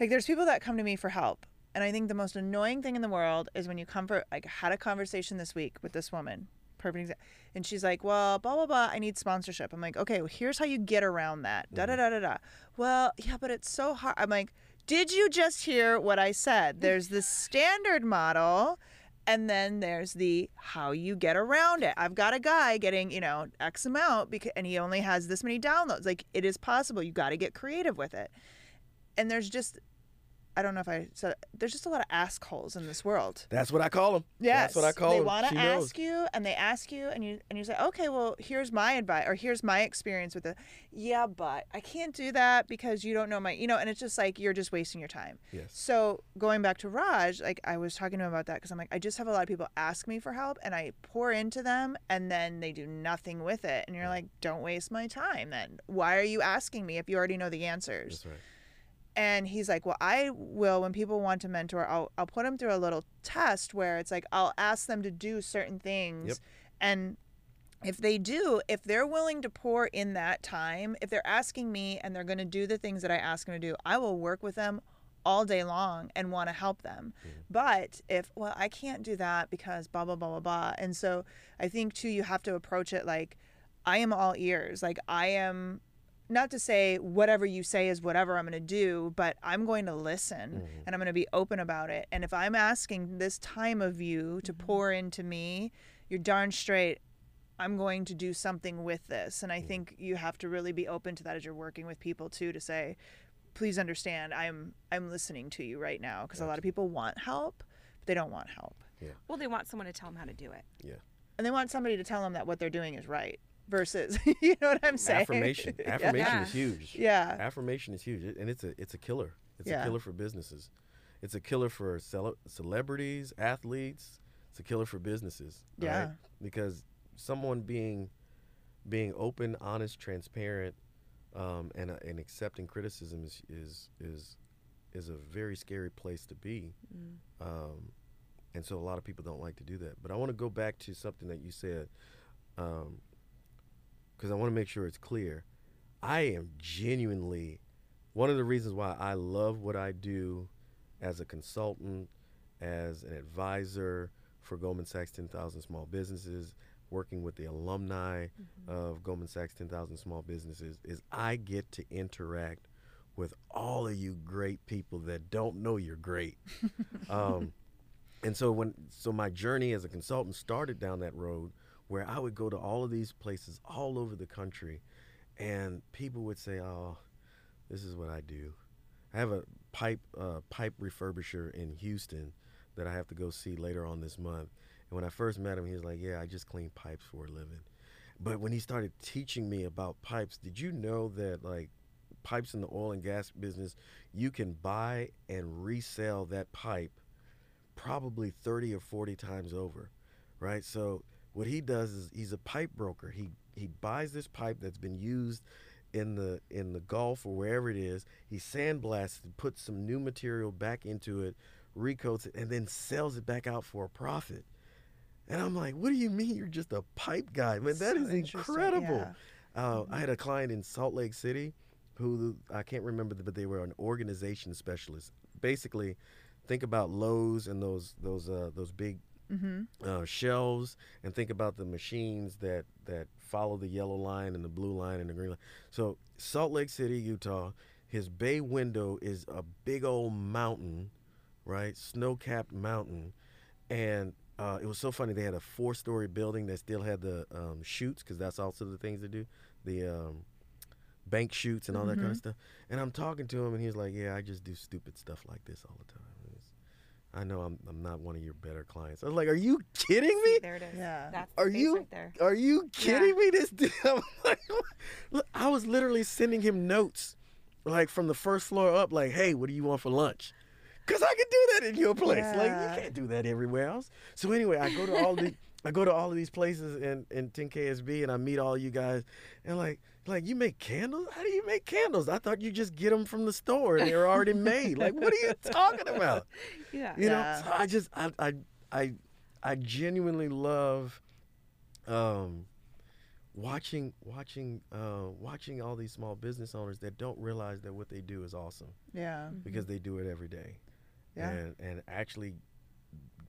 like there's people that come to me for help, and I think the most annoying thing in the world is when you come for like I had a conversation this week with this woman. Perfect example. And she's like, well, blah blah blah. I need sponsorship. I'm like, okay, well, here's how you get around that. Da da mm. da da da. Well, yeah, but it's so hard. I'm like, did you just hear what I said? There's the standard model. And then there's the how you get around it. I've got a guy getting, you know, X amount because and he only has this many downloads. Like it is possible. You got to get creative with it. And there's just I don't know if I said there's just a lot of ask holes in this world. That's what I call them. Yes, That's what I call they them. They want to knows. ask you, and they ask you, and you and you say, okay, well, here's my advice, or here's my experience with it. Yeah, but I can't do that because you don't know my, you know, and it's just like you're just wasting your time. Yes. So going back to Raj, like I was talking to him about that because I'm like, I just have a lot of people ask me for help, and I pour into them, and then they do nothing with it, and you're like, don't waste my time. Then why are you asking me if you already know the answers? That's right. And he's like well i will when people want to mentor i'll, I'll put them through a little test where it's like i'll ask them to do certain things. Yep. and if they do if they're willing to pour in that time if they're asking me and they're going to do the things that i ask them to do i will work with them all day long and want to help them. Mm. But if well i can't do that because blah blah blah blah blah and so i think too you have to approach it like i am all ears. Like i am not to say whatever you say is whatever I'm going to do, but I'm going to listen mm-hmm. and I'm going to be open about it. And if I'm asking this time of you to mm-hmm. pour into me, you're darn straight I'm going to do something with this. And I mm. think you have to really be open to that as you're working with people too to say, please understand I'm I'm listening to you right now because a lot of people want help, but they don't want help. Well, they want someone to tell them how to do it. Yeah. And they want somebody to tell them that what they're doing is right versus you know what I'm saying? Affirmation. Affirmation Yeah. is huge. Yeah. Affirmation is huge, and it's a it's a killer. It's Yeah. a killer for businesses. It's a killer for cele- celebrities, athletes. It's a killer for businesses. all right? Yeah. Because someone being being open, honest, transparent, um, and uh, and accepting criticism is is is is a very scary place to be. Um, and so a lot of people don't like to do that. But I want to go back to something that you said, because I want to make sure it's clear. I am genuinely one of the reasons why I love what I do as a consultant, as an advisor for Goldman Sachs 10,000 Small Businesses, working with the alumni of Goldman Sachs 10,000 Small Businesses, is I get to interact with all of you great people that don't know you're great. um, and so when so my journey as a consultant started down that road where I would go to all of these places all over the country and people would say, "Oh, this is what I do." I have a pipe uh, pipe refurbisher in Houston that I have to go see later on this month. And when I first met him, he was like, "Yeah, I just clean pipes for a living." But when he started teaching me about pipes, did you know that like pipes in the oil and gas business, you can buy and resell that pipe probably 30 or 40 times over, right? So what he does is he's a pipe broker. He he buys this pipe that's been used in the in the Gulf or wherever it is. He sandblasts it, puts some new material back into it, recoats it, and then sells it back out for a profit. And I'm like, what do you mean you're just a pipe guy? Man, that So is incredible. yeah. Uh, I had a client in Salt Lake City who I can't remember, but they were an organization specialist. Basically, think about Lowe's and those those uh, those big uh, shelves, and think about the machines that that follow the yellow line and the blue line and the green line. So Salt Lake City, Utah, his bay window is a big old mountain, right? Snow-capped mountain, and uh, it was so funny. They had a four-story building that still had the um, chutes because that's also the things they do, the um, bank chutes and all that kind of stuff. And I'm talking to him, and he's like, "Yeah, I just do stupid stuff like this all the time." It's- I know I'm I'm not one of your better clients. I was like, "Are you kidding me? See, there it is. Yeah. That's the Are face you right there. are you kidding me? This dude, I'm like, look, I was literally sending him notes, like from the first floor up, like, "Hey, what do you want for lunch?" Cause I could do that in your place. Yeah. Like you can't do that everywhere else. So anyway, I go to all the I go to all of these places in in 10KSB and I meet all you guys and like like you make candles? How do you make candles? I thought you just get them from the store and they're already made. Like what are you talking about? Yeah. You know, Yeah. so I just I I I I genuinely love um watching watching uh watching all these small business owners that don't realize that what they do is awesome Yeah. because they do it every day. Yeah. And and actually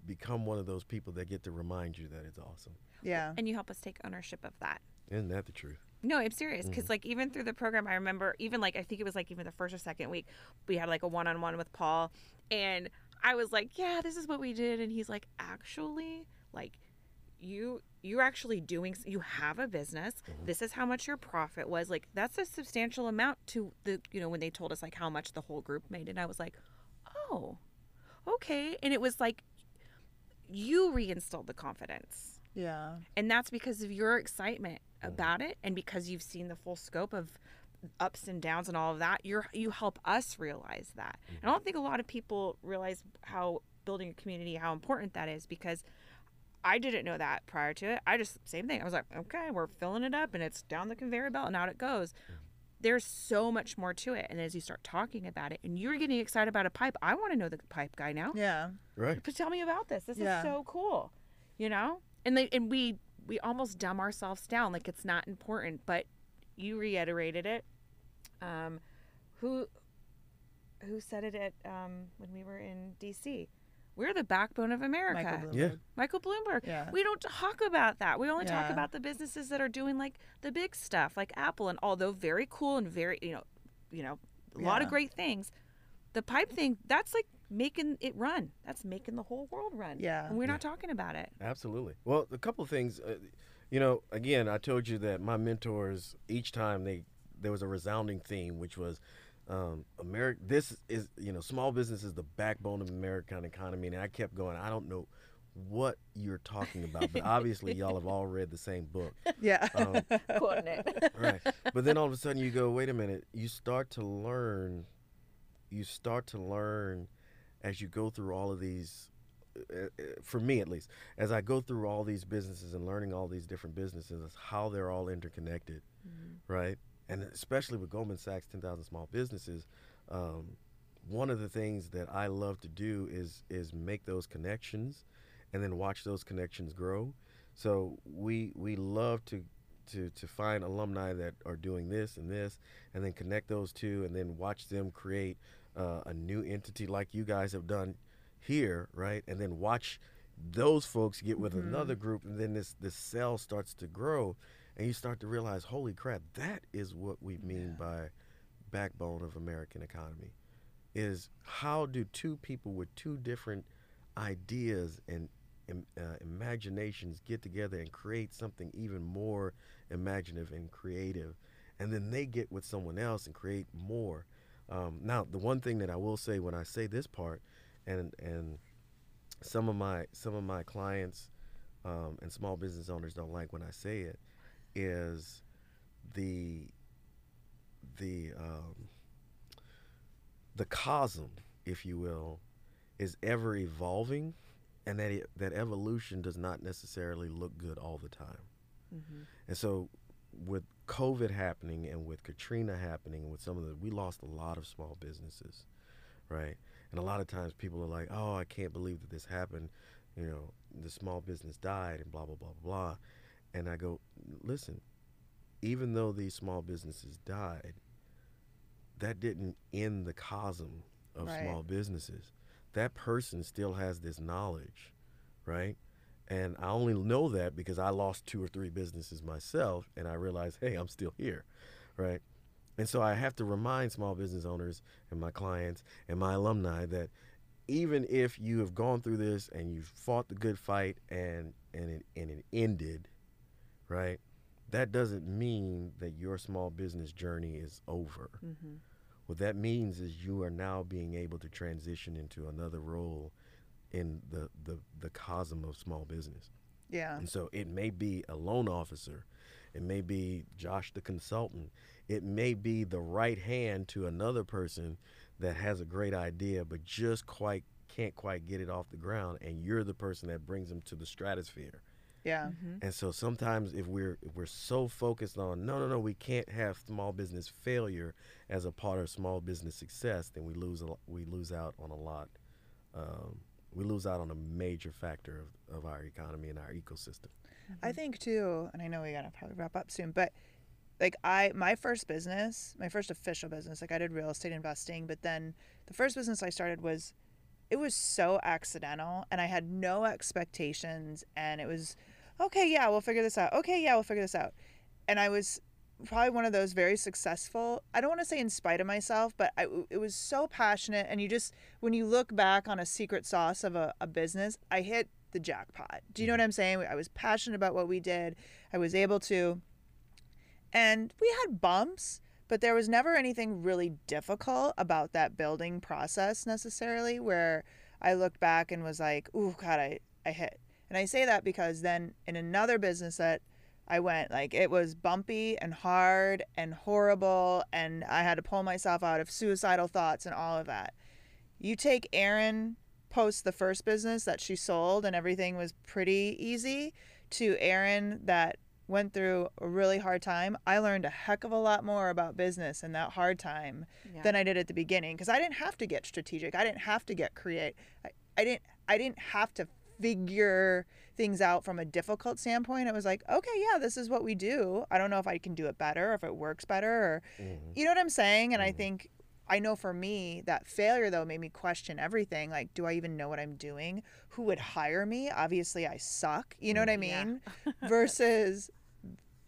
become one of those people that get to remind you that it's awesome. Yeah. And you help us take ownership of that. Isn't that the truth? No, I'm serious because Mm-hmm. like even through the program, I remember even like I think it was like even the first or second week, we had like a one-on-one with Paul, and I was like, "Yeah, this is what we did," and he's like, "Actually, like." You you're actually doing you have a business. Mm-hmm. This is how much your profit was. Like that's a substantial amount to the you know when they told us like how much the whole group made and I was like, "Oh. Okay." And it was like you reinstilled the confidence Yeah. and that's because of your excitement about it and because you've seen the full scope of ups and downs and all of that you're you help us realize that and i don't think a lot of people realize how building a community how important that is because i didn't know that prior to it i just same thing i was like okay we're filling it up and it's down the conveyor belt and out it goes there's so much more to it and as you start talking about it and you're getting excited about a pipe i want to know the pipe guy now Yeah. Right. but tell me about this. This Yeah. is so cool. You know? And they and we we almost dumb ourselves down like it's not important, but you reiterated it. Um who who said it at um when we were in DC? We're the backbone of America. Michael Bloomberg. Yeah. Michael Bloomberg. Yeah. We don't talk about that. We only talk about the businesses that are doing like the big stuff, like Apple, and although very cool and very you know, you know, a lot of great things. The pipe thing, that's like making it run. That's making the whole world run. Yeah. And we're not talking about it. Absolutely. Well, a couple of things. Uh, you know, again, I told you that my mentors each time they there was a resounding theme, which was um, America. This is you know, small business is the backbone of American economy, and I kept going. I don't know what you're talking about, but obviously y'all have all read the same book. Yeah. Um, Quoting it. right. But then all of a sudden you go, wait a minute. You start to learn. You start to learn as you go through all of these. uh, uh, For me, at least, as I go through all these businesses and learning all these different businesses, how they're all interconnected, right? And especially with Goldman Sachs, ten thousand small businesses. Um, one of the things that I love to do is is make those connections, and then watch those connections grow. So we we love to to to find alumni that are doing this and this, and then connect those two, and then watch them create uh, a new entity like you guys have done here, right? And then watch those folks get with another group, and then this this cell starts to grow, and you start to realize, holy crap, that is what we mean by backbone of American economy. Is how do two people with two different ideas and uh, imaginations get together and create something even more imaginative and creative, and then they get with someone else and create more. Um, now, the one thing that I will say when I say this part, and and some of my some of my clients um, and small business owners don't like when I say it, is the the um, the cosm, if you will, is ever evolving, and that it, that evolution does not necessarily look good all the time. And so, with COVID happening and with Katrina happening and with some of the, we lost a lot of small businesses, right? And a lot of times people are like, "Oh, I can't believe that this happened," you know, the small business died and blah blah blah blah. And I go, listen, even though these small businesses died, that didn't end the cosm of Right. small businesses. that person still has this knowledge, right? And I only know that because I lost two or three businesses myself and I realized, hey, I'm still here, right? And so I have to remind small business owners and my clients and my alumni that even if you have gone through this and you've fought the good fight and and it, and it ended, right? That doesn't mean that your small business journey is over. Mm-hmm. What that means is you are now being able to transition into another role in the, the, the cosm of small business. Yeah. And so it may be a loan officer, it may be Josh the consultant, it may be the right hand to another person that has a great idea but just quite can't quite get it off the ground and you're the person that brings them to the stratosphere. Yeah. Mm-hmm. And so sometimes if we're if we're so focused on no no no we can't have small business failure as a part of small business success, then we lose a, we lose out on a lot. Um, we lose out on a major factor of, of our economy and our ecosystem. Mm-hmm. I think too, and I know we gotta probably wrap up soon, but like I, my first business, my first official business, like I did real estate investing, but then the first business I started was, it was so accidental, and I had no expectations, and it was, okay, yeah, we'll figure this out. Okay, yeah, we'll figure this out, and I was probably one of those very successful. I don't want to say in spite of myself, but I, it was so passionate, and you just when you look back on a secret sauce of a, a business, I hit the jackpot. Do you know mm-hmm. what I'm saying? I was passionate about what we did. I was able to, and we had bumps, but there was never anything really difficult about that building process necessarily where I looked back and was like, "Ooh, God, I I hit." And I say that because then in another business that I went like it was bumpy and hard and horrible, and I had to pull myself out of suicidal thoughts and all of that. You take Erin post the first business that she sold and everything was pretty easy to Erin that went through a really hard time. I learned a heck of a lot more about business in that hard time Yeah. than I did at the beginning because I didn't have to get strategic. I didn't have to get create. I, I didn't I didn't have to figure things out from a difficult standpoint. It was like, okay, yeah, this is what we do. I don't know if I can do it better, or if it works better, or mm-hmm. you know what I'm saying? And I mm-hmm. think I know for me that failure though made me question everything. Like, do I even know what I'm doing? Who would hire me? Obviously, I suck. You know what I mm-hmm. mean? Yeah. Versus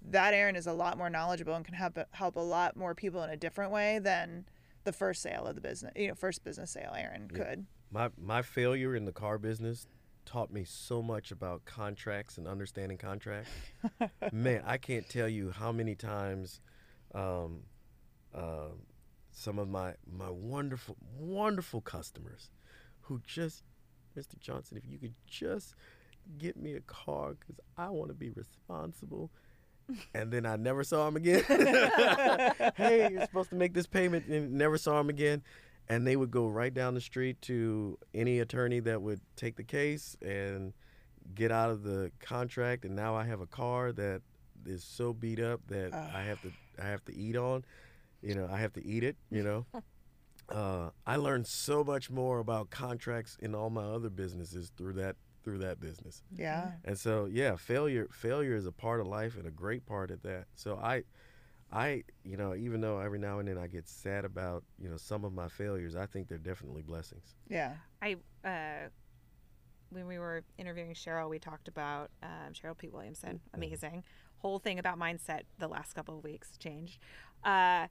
that Aaron is a lot more knowledgeable and can help help a lot more people in a different way than the first sale of the business. You know, first business sale Aaron Yeah. could. My my failure in the car business taught me so much about contracts and understanding contracts. Man, I can't tell you how many times um, uh, some of my my wonderful wonderful customers who just Mr. Johnson, if you could just get me a car because I want to be responsible. And then I never saw him again. hey, you're supposed to make this payment, and never saw him again and they would go right down the street to any attorney that would take the case and get out of the contract and now I have a car that is so beat up that I have to I have to eat on you know I have to eat it you know? Uh, I learned so much more about contracts in all my other businesses through that through that business. Yeah. and so yeah failure failure is a part of life and a great part of that. So I I, you know, even though every now and then I get sad about, you know, some of my failures, I think they're definitely blessings. Yeah. I uh, when we were interviewing Cheryl, we talked about um, Cheryl Pete Williamson. Amazing whole thing about mindset. The last couple of weeks changed. Uh,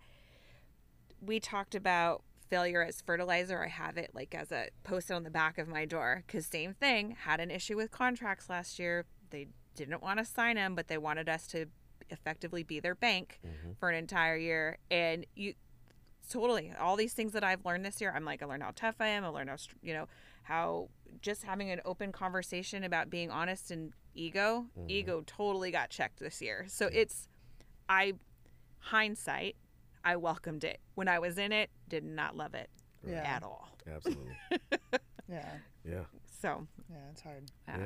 we talked about failure as fertilizer. I have it like as a posted on the back of my door because same thing. Had an issue with contracts last year. They didn't want to sign them, but they wanted us to effectively be their bank for an entire year. And you totally all these things that I've learned this year. I'm like I learned how tough I am. I learned how you know how just having an open conversation about being honest and ego. Ego totally got checked this year. So it's I hindsight. I welcomed it when I was in it. Did not love it Yeah. at all. Absolutely. Yeah. yeah. So Yeah. It's hard. uh, Yeah.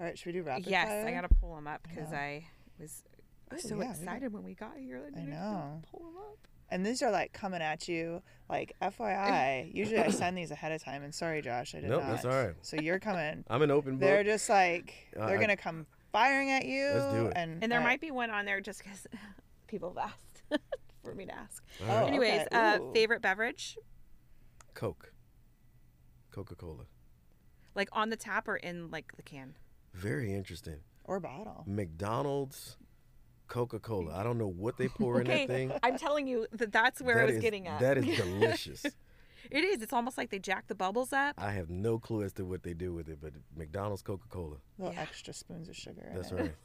All right. Should we do rapid yes, fire? I gotta pull them up because know. I was. I was so yeah, we got- excited when we got here. that I know. Pull them up. And these are like coming at you, like FYI. Usually I send these ahead of time, and sorry, Josh, I did Nope, not. that's all right. So you're coming. I'm an open book. They're just like Uh, they're I- gonna come firing at you. Let's do it. And And there I- might be one on there just because people have asked for me to ask. Oh, Anyways, okay. uh, favorite beverage? Coke. Coca Cola. Like on the tap or in like the can? Very interesting. Or bottle. McDonald's Coca Cola. I don't know what they pour in Okay, that thing. I'm telling you that that's where I was is- getting at. That is delicious. it is. It's almost like they jack the bubbles up. I have no clue as to what they do with it, but McDonald's Coca Cola. Little Yeah. extra spoons of sugar. in That's it. right.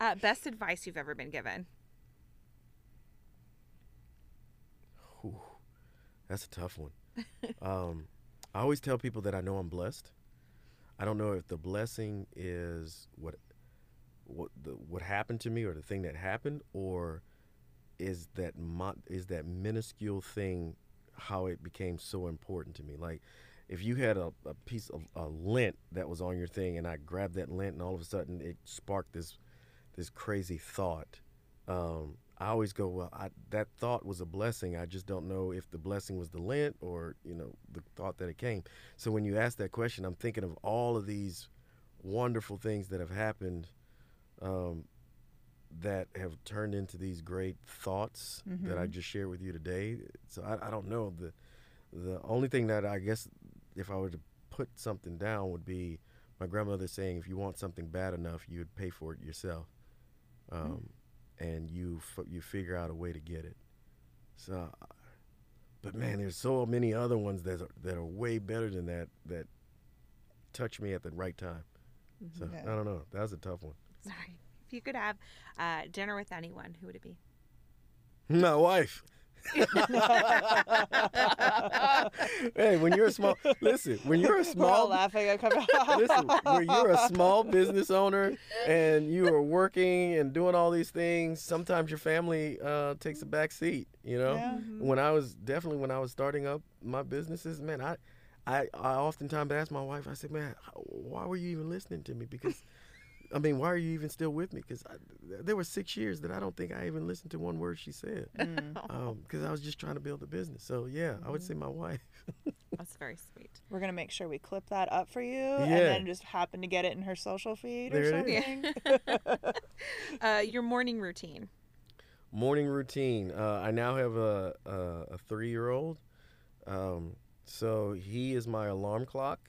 Uh, best advice you've ever been given? Whew. That's a tough one. um, I always tell people that I know I'm blessed. I don't know if the blessing is what what the, what happened to me or the thing that happened, or is that mo- is that minuscule thing how it became so important to me. Like if you had a, a piece of a lint that was on your thing, and I grabbed that lint, and all of a sudden it sparked this this crazy thought. Um, I always go, well, I, that thought was a blessing. I just don't know if the blessing was the lint or you know the thought that it came. So when you ask that question, I'm thinking of all of these wonderful things that have happened um, that have turned into these great thoughts that I just shared with you today. So I, I don't know the the only thing that I guess if I were to put something down would be my grandmother saying, if you want something bad enough, you'd pay for it yourself, um, and you f- you figure out a way to get it. So, but man, there's so many other ones that are, that are way better than that that touch me at the right time. So Yeah. I don't know. That was a tough one. Sorry. If you could have uh, dinner with anyone, who would it be? My wife. hey, when you're a small listen, when you're a We're all small laughing. I come listen, when you're a small business owner and you are working and doing all these things, sometimes your family uh, takes a back seat. You know, Yeah. when I was definitely when I was starting up my businesses, man, I, I, I oftentimes ask my wife, I said, man, why were you even listening to me? Because, I mean, why are you even still with me? Because there were six years that I don't think I even listened to one word she said. Mm. Because I was just trying to build a business. So yeah, I would say my wife. That's very sweet. We're gonna make sure we clip that up for you, and then just happen to get it in her social feed or There it something. is. Uh, your morning routine. morning routine. Uh, I now have a a, a three year old, um, so he is my alarm clock,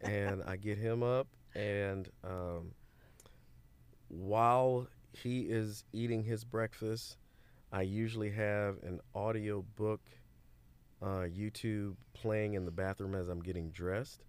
and I get him up, and um, while he is eating his breakfast, I usually have an audio book, uh, YouTube playing in the bathroom as I'm getting dressed.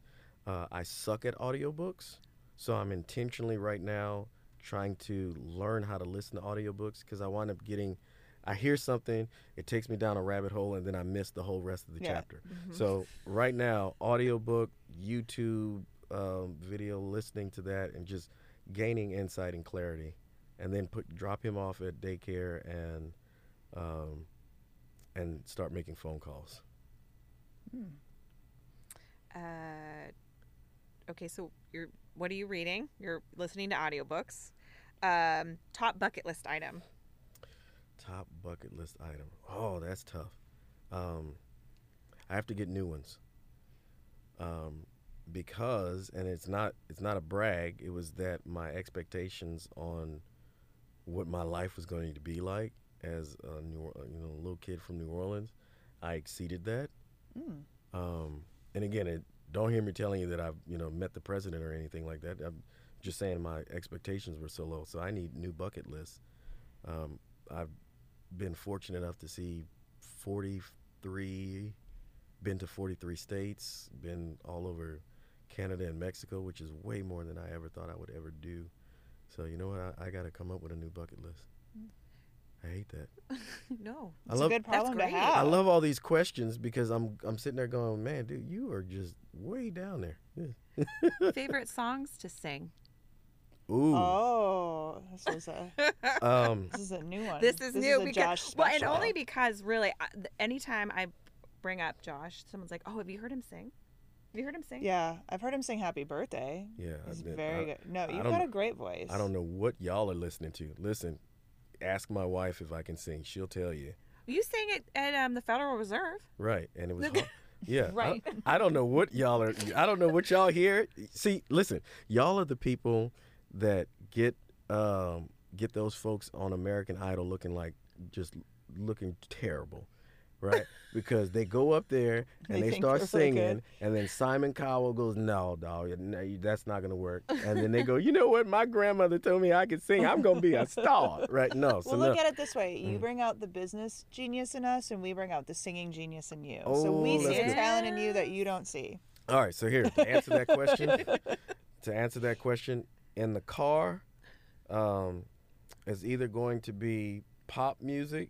Uh, I suck at audiobooks, so I'm intentionally right now trying to learn how to listen to audiobooks because I wind up getting I hear something, it takes me down a rabbit hole and then I miss the whole rest of the Yeah. chapter. So right now, audiobook, YouTube um, video, listening to that and just gaining insight and clarity. And then put drop him off at daycare and um, and start making phone calls. Hmm. Uh, okay, so you're what are you reading? You're listening to audiobooks. Um, top bucket list item. Top bucket list item. Oh, that's tough. Um, I have to get new ones. Um, because, and it's not it's not a brag. It was that my expectations on what my life was going to be like as a New you know little kid from New Orleans, I exceeded that. Mm. Um, and again, it, don't hear me telling you that I've you know met the president or anything like that. I'm just saying my expectations were so low. So I need new bucket lists. Um, I've been fortunate enough to see 43, been to 43 states, been all over Canada and Mexico, which is way more than I ever thought I would ever do. So you know what? I, I got to come up with a new bucket list. I hate that. no. I love a good problem to great. have. I love all these questions because I'm I'm sitting there going, man, dude, you are just way down there. Yeah. Favorite songs to sing. Ooh. Oh, this was a Um, this is a new one. This is new a because Josh well, and only because really, I, th- anytime I bring up Josh, someone's like, "Oh, have you heard him sing? Have you heard him sing?" Yeah, I've heard him sing "Happy Birthday." yeah. He's I- very I, good. No, you've got a great voice. I don't know what y'all are listening to. Listen, ask my wife if I can sing. She'll tell you. You sang it at um, the Federal Reserve. Right, and it was hard. yeah. I- Right. I, don't know what y'all are. I don't know what y'all hear. See, listen, y'all are the people that get um, get those folks on American Idol looking like just looking terrible, right? Because they go up there and They they, start singing, and then Simon Cowell goes, "No, dog, no, that's not gonna work." And then they go, "You know what? My grandmother told me I could sing. I'm gonna be a star, right?" No, so Well, no. look at it this way: you Mm. bring out the business genius in us, and we bring out the singing genius in you. so Oh, we see a good. talent in you that you don't see. All right, so here to answer that question, to answer that question, in the car, um, is either going to be pop music,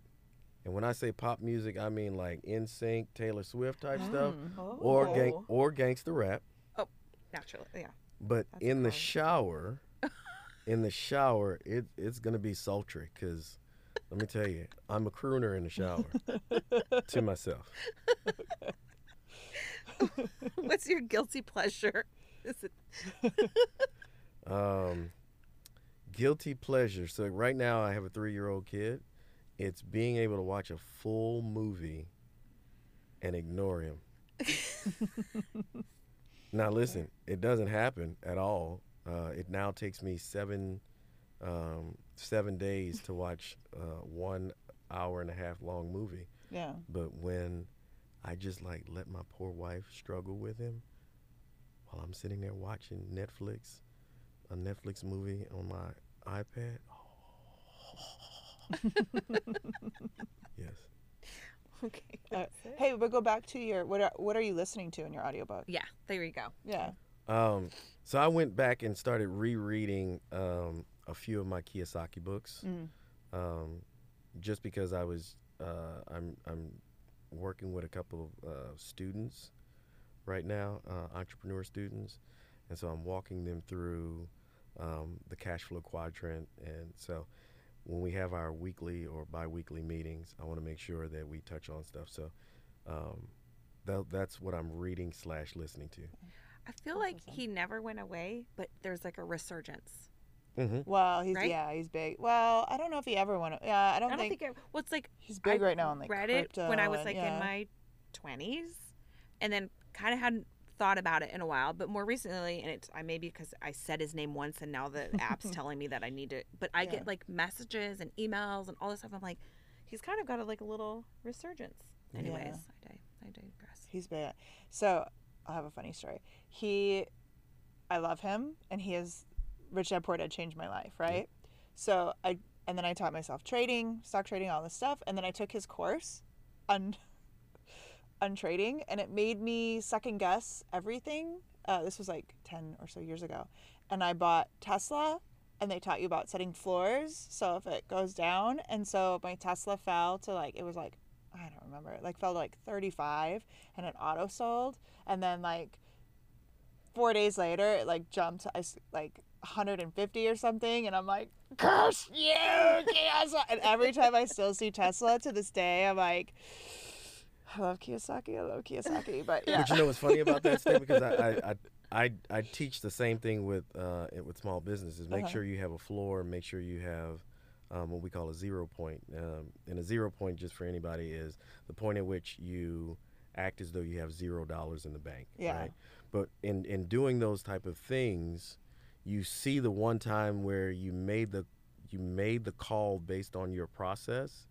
and when I say pop music, I mean like NSYNC, Taylor Swift type stuff, or gang Oh. or gangster rap. Oh, naturally, yeah. But That's in the shower, in the shower, it it's gonna be sultry because. Let me tell you, I'm a crooner in the shower to myself. What's your guilty pleasure? Is it Um, guilty pleasure. So right now I have a three-year-old kid. It's being able to watch a full movie and ignore him. now listen, it doesn't happen at all. Uh, it now takes me seven um, seven days to watch uh, one hour and a half long movie. Yeah. But when I just like let my poor wife struggle with him while I'm sitting there watching Netflix, a Netflix movie on my iPad. yes. okay? Uh, hey, but go back to your what? Are, what are you listening to in your audiobook? Yeah, there you go. Yeah. Um, so I went back and started rereading um, a few of my Kiyosaki books, Mm. um, just because I was uh, I'm I'm working with a couple of uh, students right now, uh, entrepreneur students, and so I'm walking them through um, the cash flow quadrant, and so when we have our weekly or biweekly meetings, I want to make sure that we touch on stuff. So um, that, that's what I'm reading slash listening to. I feel like he never went away, but there's like a resurgence. hmm Well, he's Right? yeah, he's big. Well, I don't know if he ever went. Yeah, I don't, I don't think, think, it, well, it's like he's big I right now on like read it when I was and- like yeah. in my 20s and then kind of hadn't thought about it in a while but more recently and it's I maybe because I said his name once and now the app's telling me that I need to but I Yeah. get like messages and emails and all this stuff I'm like he's kind of got a, like a little resurgence anyways Yeah. I, di- I digress He's big. So I'll have a funny story. He, I love him, and he is Rich Dad Poor Dad changed my life, right? So I and then I taught myself trading, stock trading, all this stuff, and then I took his course on on trading, and it made me second guess everything. Uh, this was like ten or so years ago, and I bought Tesla. And they taught you about setting floors, so if it goes down, and so my Tesla fell to like it was like I don't remember. It like fell to like 35 and it auto sold. And then like four days later, it like jumped to like 150 or something. And I'm like, curse you, Tesla. And every time I still see Tesla to this day, I'm like, I love Kiyosaki. I love Kiyosaki. But yeah. But you know what's funny about that, Steve? Because I, I, I, I, I teach the same thing with uh, with small businesses. Make Uh-huh. sure you have a floor. Make sure you have um, what we call a zero point. Um, and a zero point, just for anybody, is the point at which you act as though you have zero dollars in the bank. Yeah. Right. But in in doing those type of things, you see the one time where you made the you made the call based on your process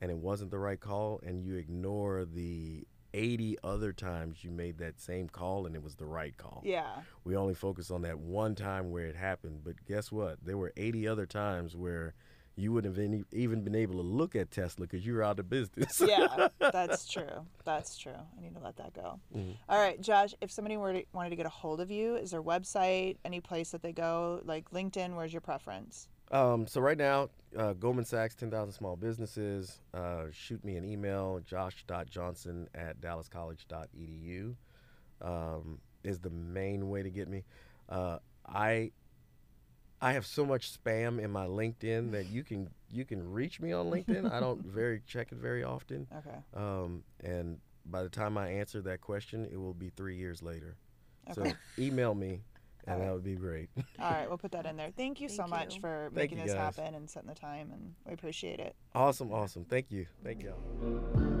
and it wasn't the right call and you ignore the 80 other times you made that same call and it was the right call. yeah. We only focus on that one time where it happened, but guess what? There were 80 other times where you wouldn't have any, even been able to look at Tesla because you were out of business. Yeah. That's true. That's true. I need to let that go. Mhm. All right, Josh, if somebody were to, wanted to get a hold of you, is there a website, any place that they go, like LinkedIn, where's your preference? Um, so right now, uh, Goldman Sachs, 10,000 small businesses. Uh, shoot me an email, josh.johnson at dallascollege.edu um, is the main way to get me. Uh, I I have so much spam in my LinkedIn that you can you can reach me on LinkedIn. I don't very check it very often, Okay. um, and by the time I answer that question, it will be three years later. Okay. So email me, and All right. that would be great. All right, we'll put that in there. Thank you so Thank much you. for Thank making this guys. happen and setting the time, and we appreciate it. awesome, awesome. Thank you, thank you.